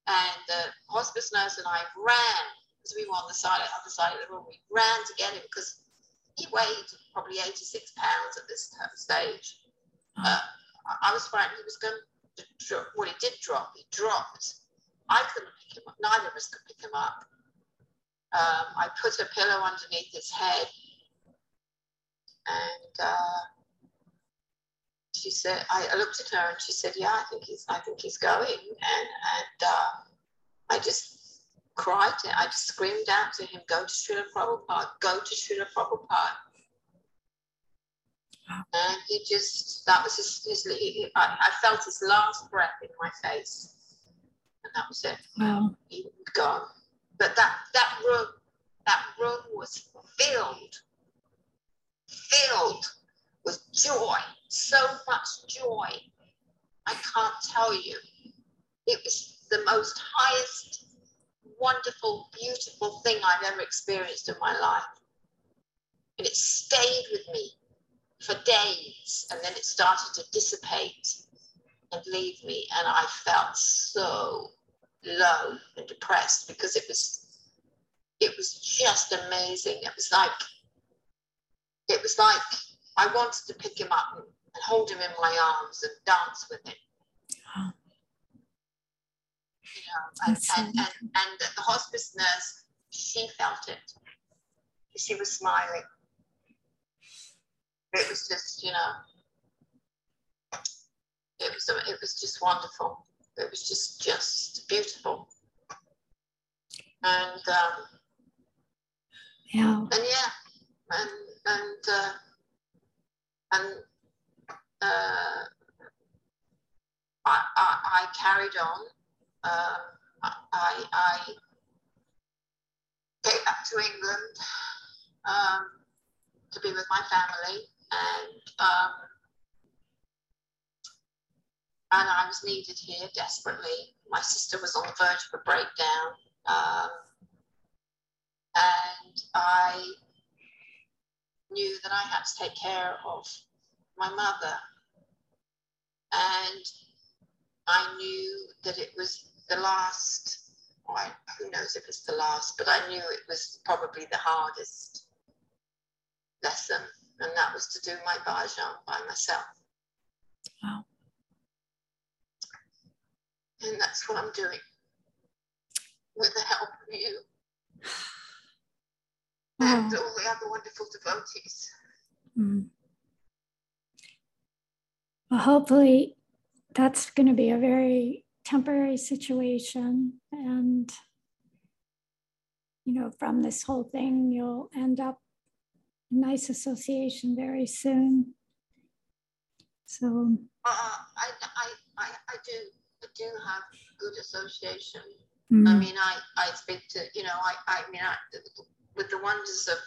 And the hospice nurse and I ran because we were on the side other side of the room. We ran to get him because he weighed probably 86 pounds at this stage. Uh, I was frightened he was going to drop. Well, he did drop. He dropped. I couldn't pick him up. Neither of us could pick him up. Um, I put a pillow underneath his head, and uh, she said, I, looked at her and she said, "Yeah, I think he's, I think he's going." And and uh, I just cried. I just screamed out to him, "Go to Srila Prabhupada! Go to Srila Prabhupada!" And he just, that was his, his he, I, I, felt his last breath in my face. And that was it. Wow. He was gone. But that, that room, that room was filled, filled with joy, so much joy. I can't tell you. It was the most highest, wonderful, beautiful thing I've ever experienced in my life. And it stayed with me for days and then it started to dissipate and leave me. And I felt so low and depressed because it was it was just amazing. It was like it was like I wanted to pick him up and, and hold him in my arms and dance with him. Know, and, and, and, and the hospice nurse, she felt it. She was smiling. It was just, you know, it was it was just wonderful. It was just just beautiful. And um, yeah. And yeah, and and uh, and uh, I, I, I carried on. Um, I I came back to England um, to be with my family, and um, and I was needed here desperately. My sister was on the verge of a breakdown. Um, and I knew that I had to take care of my mother. And I knew that it was the last, well, who knows if it's the last, but I knew it was probably the hardest lesson, and that was to do my bhajan by myself. Wow. And that's what I'm doing with the help of you [SIGHS] and all the other wonderful devotees. Mm. Well, hopefully, that's going to be a very temporary situation. And, you know, from this whole thing, you'll end up nice association very soon. So, uh, I, I, I, I do, I do have good association. Mm. I mean, I, I speak to, you know, I, I mean, I, with the wonders of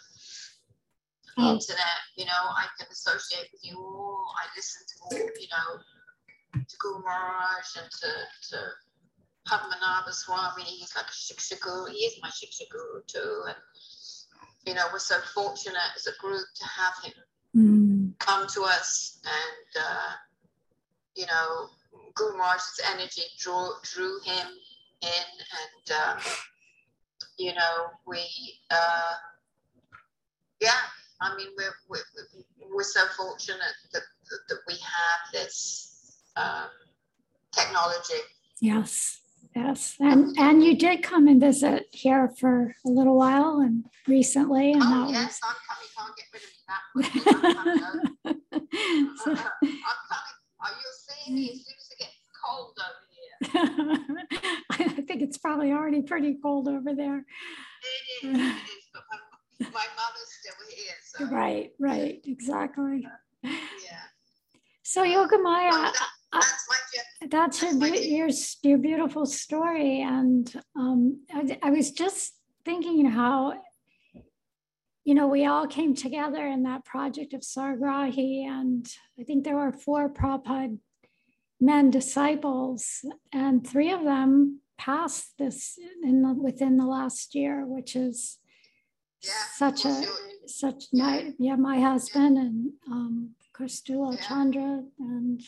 the oh. internet, you know, I can associate with you all. I listen to all, you know, to Guru Maharaj and to, to Padmanabha Swami. He's like a Shiksha Guru. He is my Shiksha Guru too. And, you know, we're so fortunate as a group to have him mm. come to us and, uh, you know, Guru Maharaj's energy drew, drew him in and, um, you know, we, uh, yeah, I mean, we're, we're, we're so fortunate that, that we have this um, technology. Yes, yes. And, and you did come and visit here for a little while and recently. And oh, yes, was... I'm coming. Can't get rid of me that I'm so... [LAUGHS] I'm coming. Are you seeing me as soon as it gets cold over here. [LAUGHS] I think it's probably already pretty cold over there. It is, it is but my, my mother's still here. So. Right, right, exactly. Yeah. So Yogamaya, well, that's, my, that's, that's your, your, your beautiful story. And um, I, I was just thinking how you know, we all came together in that project of Saragrahi, and I think there were four Prabhupada men disciples, and three of them passed this in the, within the last year, which is yeah, such a such night. Yeah, my husband and um, Yeah. Chandra and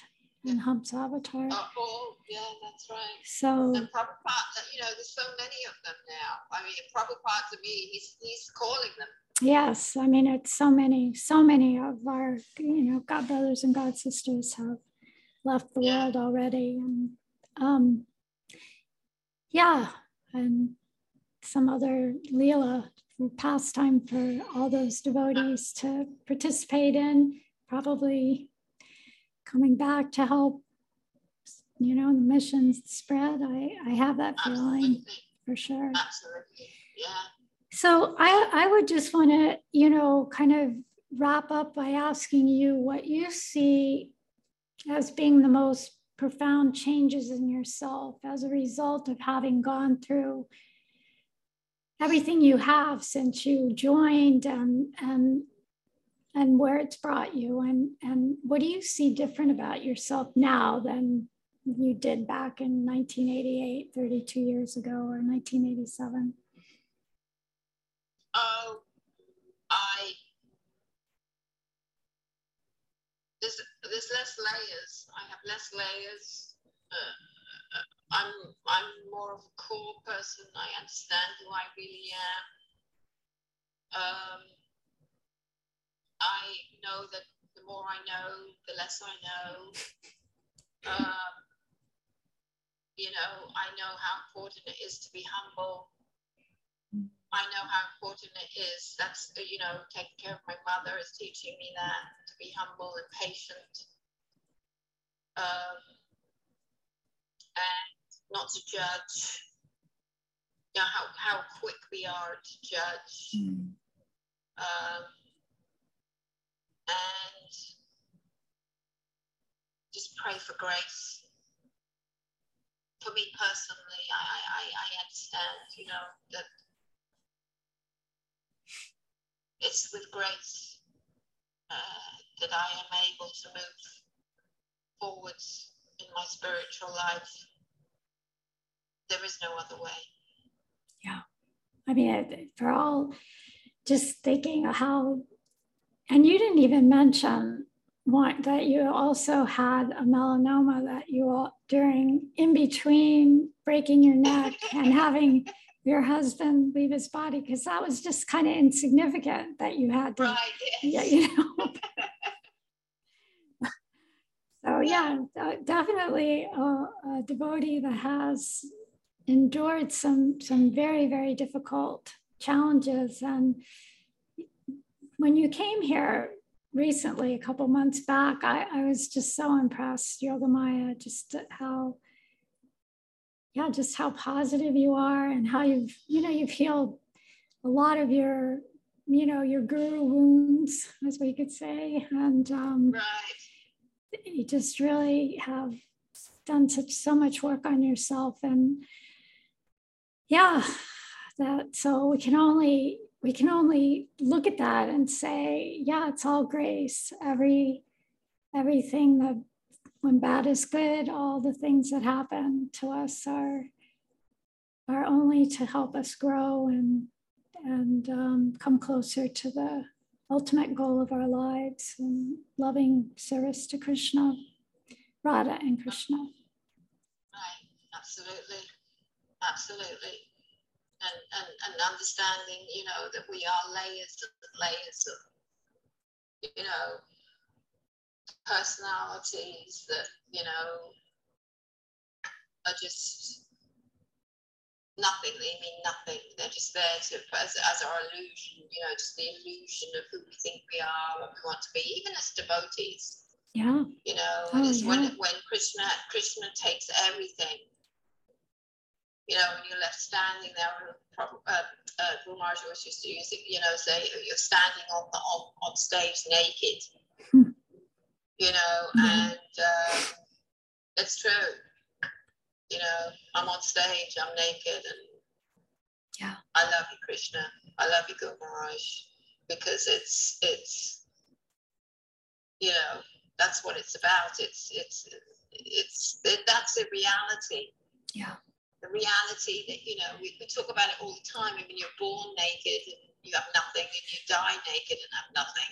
and Hamsavatar. Oh, oh, yeah, that's right. So And Prabhupada, you know, there's so many of them now. I mean, Prabhupada to me, he's he's calling them. yes, I mean it's so many, so many of our you know God brothers and God sisters have left the Yeah. world already, and um, yeah, and some other Leela pastime for all those devotees to participate in, probably coming back to help, you know, the missions spread. I, I have that feeling for sure. absolutely, yeah. So I, I would just want to, you know, kind of wrap up by asking you what you see as being the most profound changes in yourself as a result of having gone through everything you have since you joined and and and where it's brought you and and what do you see different about yourself now than you did back in 1988 32 years ago or 1987 Oh, I there's there's less layers. I have less layers. Uh, I'm I'm more of a core person. I understand who I really am. Um, I know that the more I know, the less I know. Um, you know, I know how important it is to be humble. I know how important it is. That's, you know, taking care of my mother is teaching me that to be humble and patient. Um, and not to judge. You know, how, how quick we are to judge. Mm. Um, and just pray for grace. For me personally, I, I, I- understand, you know, that it's with grace uh, that I am able to move forwards in my spiritual life. There is no other way. Yeah. I mean, for all just thinking how, and you didn't even mention one that you also had a melanoma that you all during in between breaking your neck and having your husband leave his body because that was just kind of insignificant that you had to Right, yeah, you know. [LAUGHS] so yeah, de- definitely a, a devotee that has endured some some very very difficult challenges. And when you came here recently, a couple months back, I, I was just so impressed, Yoga Maya, just how yeah, just how positive you are and how you've you know you've healed a lot of your you know your guru wounds as we could say and um, Right. you just really have done such so much work on yourself and yeah that so we can only we can only look at that and say yeah it's all grace. Every everything that when bad is good all the things that happen to us are are only to help us grow and and um, come closer to the ultimate goal of our lives and loving service to Krishna, Radha and Krishna. Right, absolutely, absolutely, and and and understanding, you know, that we are layers and layers of, you know, personalities that you know are just nothing. They mean nothing. They're just there to as, as our illusion, you know, just the illusion of who we think we are, what we want to be, even as devotees Yeah, you know Oh, it's when when krishna krishna takes everything you know when you're left standing there uh, uh, Guru Maharaj always used to use it you know say you're standing on the on, on stage naked Hmm. [LAUGHS] you know Yeah. and um, it's true you know i'm on stage i'm naked and Yeah. i love you krishna i love you Guru Maharaj because it's it's you know that's what it's about it's it's it's that's the reality Yeah. The reality that you know we, we talk about it all the time I mean you're born naked and you have nothing and you die naked and have nothing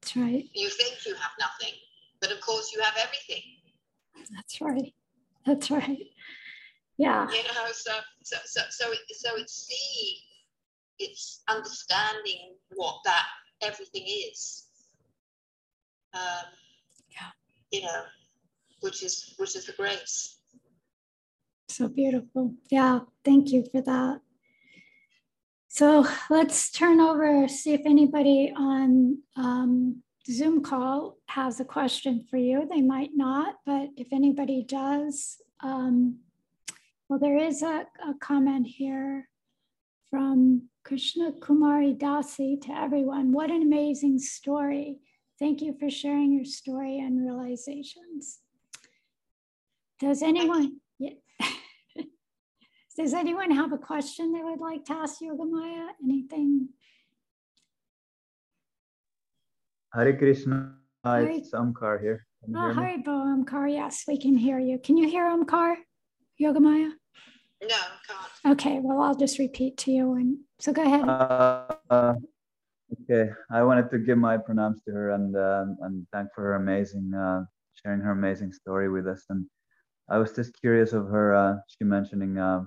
That's right. You think you have nothing, but of course you have everything. That's right. That's right. Yeah. You know, so so so so it, so it's seeing, it's understanding what that everything is. Um, Yeah. You know, which is which is the grace. So beautiful. Yeah. Thank you for that. So let's turn over, see if anybody on um, Zoom call has a question for you. They might not, but if anybody does, um, well, there is a, a comment here from Krishna Kumari Dasi to everyone. What an amazing story. Thank you for sharing your story and realizations. Does anyone. Does anyone have a question they would like to ask Yogamaya? Anything? Hare Krishna, Hare- it's Omkar here. Can you Oh, hear me? Haribol, Omkar. Yes, we can hear you. Can you hear Omkar, Yogamaya? No, can't. Okay, well, I'll just repeat to you. And so go ahead. Uh, uh, okay, I wanted to give my pranams to her and uh, and thank for her amazing uh, sharing her amazing story with us. And I was just curious of her. Uh, she mentioning uh,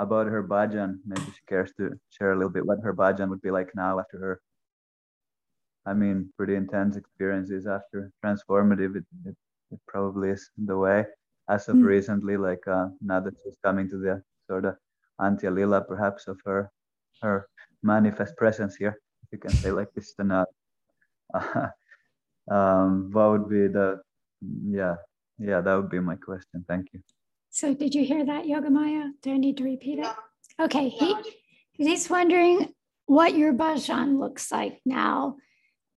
about her bhajan. Maybe she cares to share a little bit what her bhajan would be like now after her. I mean, pretty intense experiences after transformative. It, it, it probably is the way. As of Mm. recently, like uh, now that she's coming to the sort of Antya Lila, perhaps of her her manifest presence here, you can say like this, then uh, [LAUGHS] um, what would be the yeah yeah that would be my question. Thank you. So did you hear that, Yogamaya? Do I need to repeat it? No, Okay, no, he, he's wondering what your bhajan looks like now,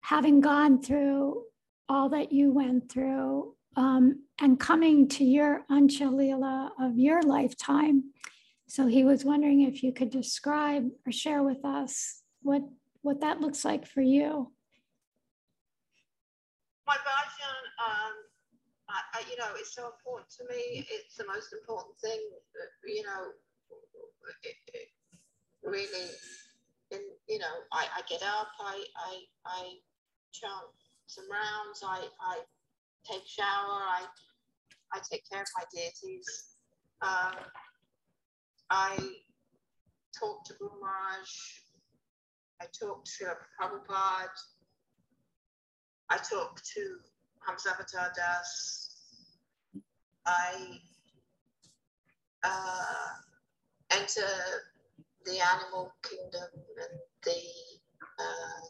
having gone through all that you went through um, and coming to your Antya Lila of your lifetime. So he was wondering if you could describe or share with us what what that looks like for you. my bhajan, um, I, I, you know, it's so important to me. It's the most important thing, you know, it, it really, you know, I, I get up, I, I, I chant some rounds, I, I take shower, I, I take care of my deities. Um, I talk to Guru Maharaj, I talk to Prabhupada, I talk to Hamsavatar Das. I uh, enter the animal kingdom and the uh,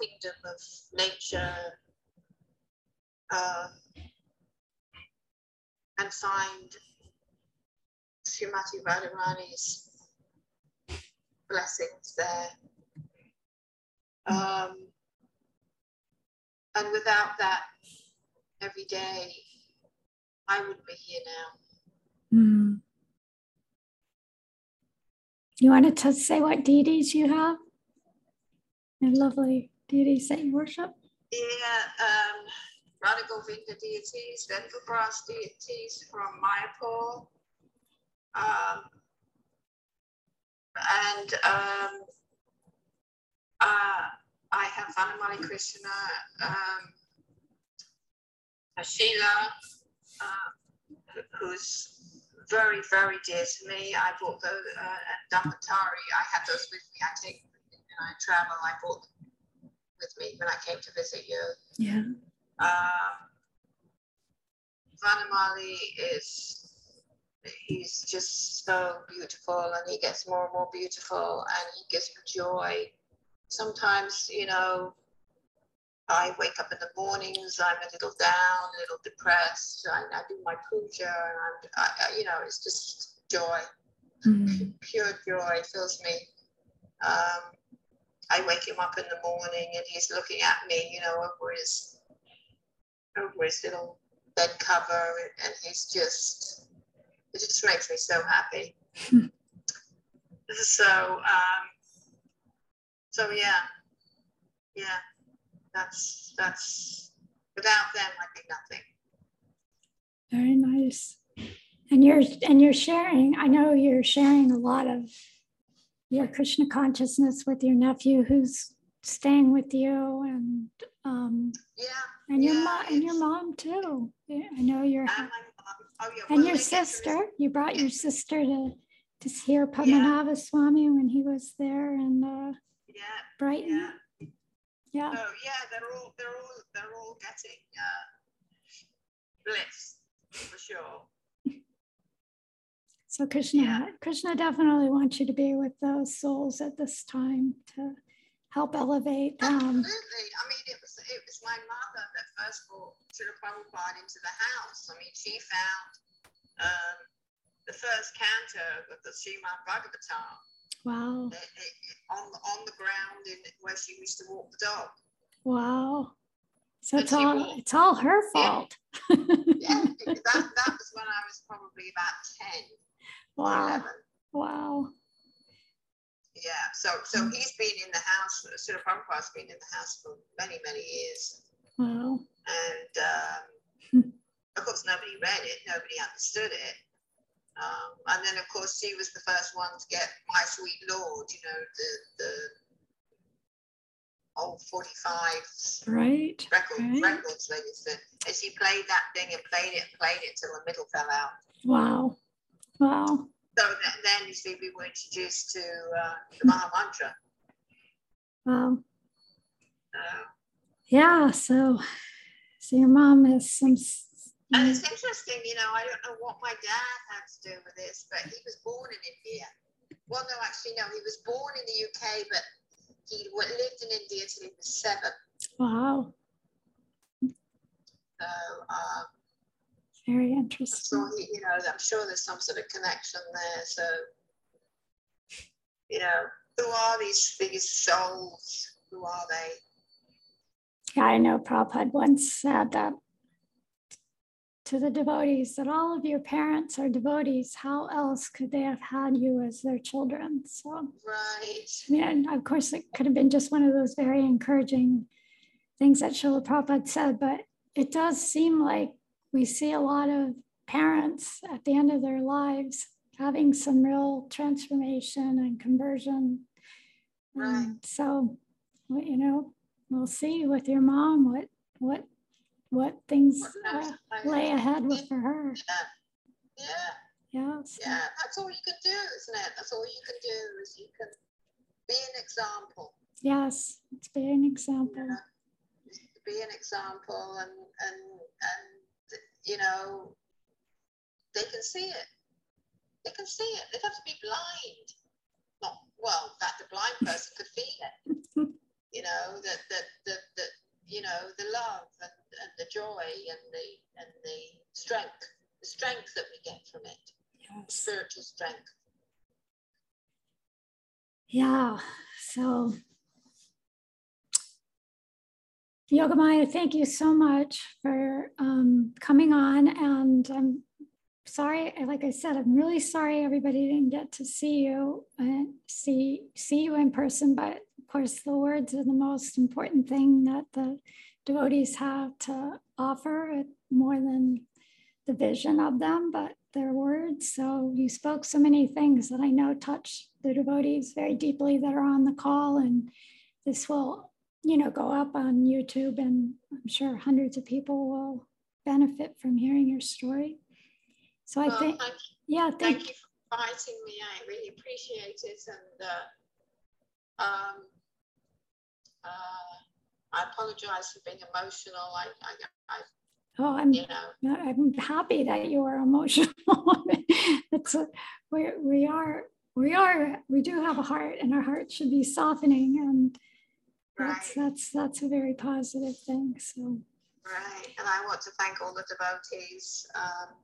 kingdom of nature uh, and find Srimati Radharani's blessings there. Um, and without that, every day, I wouldn't be here now. Mm. You wanted to say what deities you have? And lovely deities that you worship? Yeah, um, Radha Govinda deities, Vendelbras deities from Mayapur. Um, and um, uh, I have Vanamali Krishna, um, Sheila, uh, who's very, very dear to me. I bought the uh, and Dhammatari. I had those with me. I take them when I travel. I bought them with me when I came to visit you. Yeah. Um, Vanamali is he's just so beautiful and he gets more and more beautiful and he gives me joy. Sometimes, you know, I wake up in the mornings, I'm a little down, a little depressed. I, I do my puja and I'm, I, I, you know, it's just joy, Mm. pure joy fills me. Um, I wake him up in the morning and he's looking at me, you know, over his over his little bed cover, and he's just it just makes me so happy. Hmm. so um, so yeah, yeah, that's that's without them I'd be nothing. Very nice. And you're and you're sharing, I know you're sharing a lot of your Krishna consciousness with your nephew who's staying with you and um, Yeah. and your Yeah, mom and your mom too. Yeah, I know you're And my mum. Oh, yeah. and well, your sister. You brought your sister to to hear Padmanabha Swami when he was there and. uh, Yeah. Brighton. Yeah. Yeah. So yeah, they're all they're all they're all getting uh, bliss for sure. [LAUGHS] So Krishna, Yeah. Krishna definitely wants you to be with those souls at this time to help elevate them. Absolutely. I mean, it was it was my mother that first brought Srila Prabhupada into the house. I mean, she found um, the first canto of the Srimad Bhagavatam Wow. on on the ground in where she used to walk the dog. Wow. So And it's all it's all her fault. Yeah, [LAUGHS] that that was when I was probably about ten wow. eleven. Wow. Yeah, so so he's been in the house. Srila Prabhupada's been in the house for many many years, Wow. and um, [LAUGHS] of course nobody read it, nobody understood it. Um, and then of course she was the first one to get My Sweet Lord, you know, the the old 45 Right. record, Right. records used and she played that thing and played it and played it until the middle fell out. Wow. Wow. So th- then you see we were introduced to uh, the Maha Mantra. Wow. Uh, Yeah. So so your mom has some And it's interesting, you know, I don't know what my dad had to do with this, but he was born in India. Well, no, actually, no, he was born in the UK, but he lived in India till he was seven. wow. So, um, Very interesting. he, you know, I'm sure there's some sort of connection there. So, you know, who are these these souls? Who are they? Yeah, I know Prabhupada once said that to the devotees that all of your parents are devotees. How else could they have had you as their children? So Right. Yeah, and of course, it could have been just one of those very encouraging things that Srila Prabhupada said, but it does seem like we see a lot of parents at the end of their lives having some real transformation and conversion. Right. And so, you know, we'll see with your mom what what what things uh, lay ahead with for her. Yeah. Yes. Yeah, that's all you can do, isn't it? That's all you can do is you can be an example. Yes. It's be an example. Yeah. Be an example, and and and you know, they can see it. They can see it. They'd have to be blind. Not well. That the blind person could feel it. [LAUGHS] You know that that that that you know the love and, and the joy and the and the strength, the strength that we get from it, Yes. spiritual strength. Yeah. So, Yogamaya, thank you so much for um, coming on. And I'm sorry, like I said, I'm really sorry everybody didn't get to see you and see see you in person. But of course, the words are the most important thing that the devotees have to offer, more than the vision of them, but their words. So you spoke so many things that I know touch the devotees very deeply that are on the call. And this will, you know, go up on YouTube and I'm sure hundreds of people will benefit from hearing your story. So I Well, think, thank yeah, Thank thank you for inviting me. I really appreciate it. And uh, um, uh, I apologize for being emotional. I, I, I Oh, I'm you know, I'm happy that you are emotional. [LAUGHS] it's a, we we are we are we do have a heart, and our heart should be softening, and that's right, that's that's a very positive thing. So right. And I want to thank all the devotees. Um,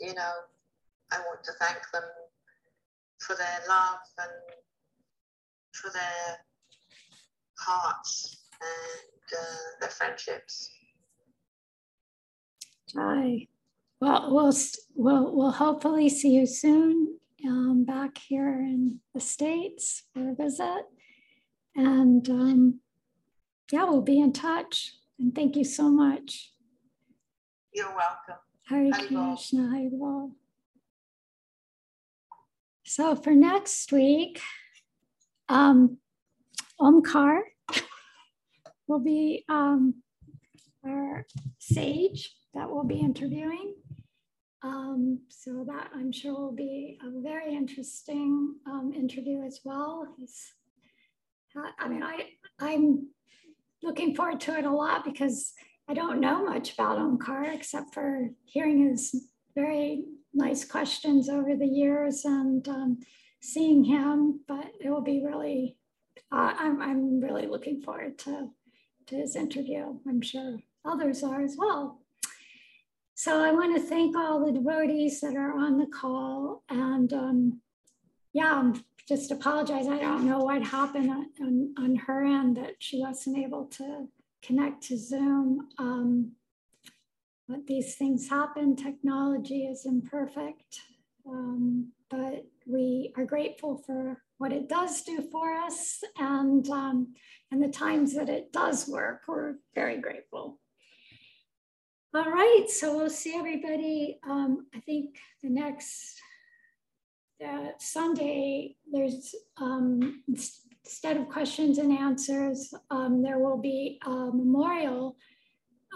you know, I want to thank them for their love and for their hearts and uh, their friendships. Hi. Well, we'll we'll we'll hopefully see you soon um, back here in the states for a visit, and um, yeah, we'll be in touch. And thank you so much. You're welcome. Hare Haribol. Krishna, Haribol. So for next week, um, Omkar will be um, our sage that we'll be interviewing. Um, so that I'm sure will be a very interesting um, interview as well. He's, I mean, I, I'm looking forward to it a lot because I don't know much about Omkar except for hearing his very nice questions over the years and um, seeing him, but it will be really, uh, I'm, I'm really looking forward to, to his interview. I'm sure others are as well. So I want to thank all the devotees that are on the call. And um, yeah, just apologize. I don't know what happened on, on, her end that she wasn't able to connect to Zoom. Um, but these things happen. Technology is imperfect. Um, but we are grateful for what it does do for us and, um, and the times that it does work. We're very grateful. All right, so we'll see everybody. Um, I think the next uh, Sunday, there's um, instead of questions and answers, um, there will be a memorial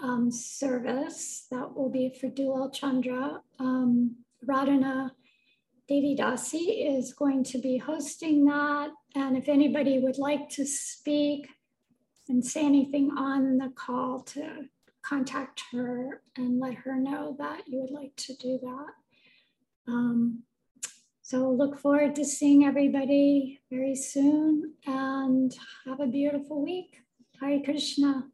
um, service that will be for Dulal Chandra. Um, Radhana Devi Dasi is going to be hosting that. And if anybody would like to speak and say anything on the call to contact her and let her know that you would like to do that. Um, so look forward to seeing everybody very soon and have a beautiful week. Hare Krishna.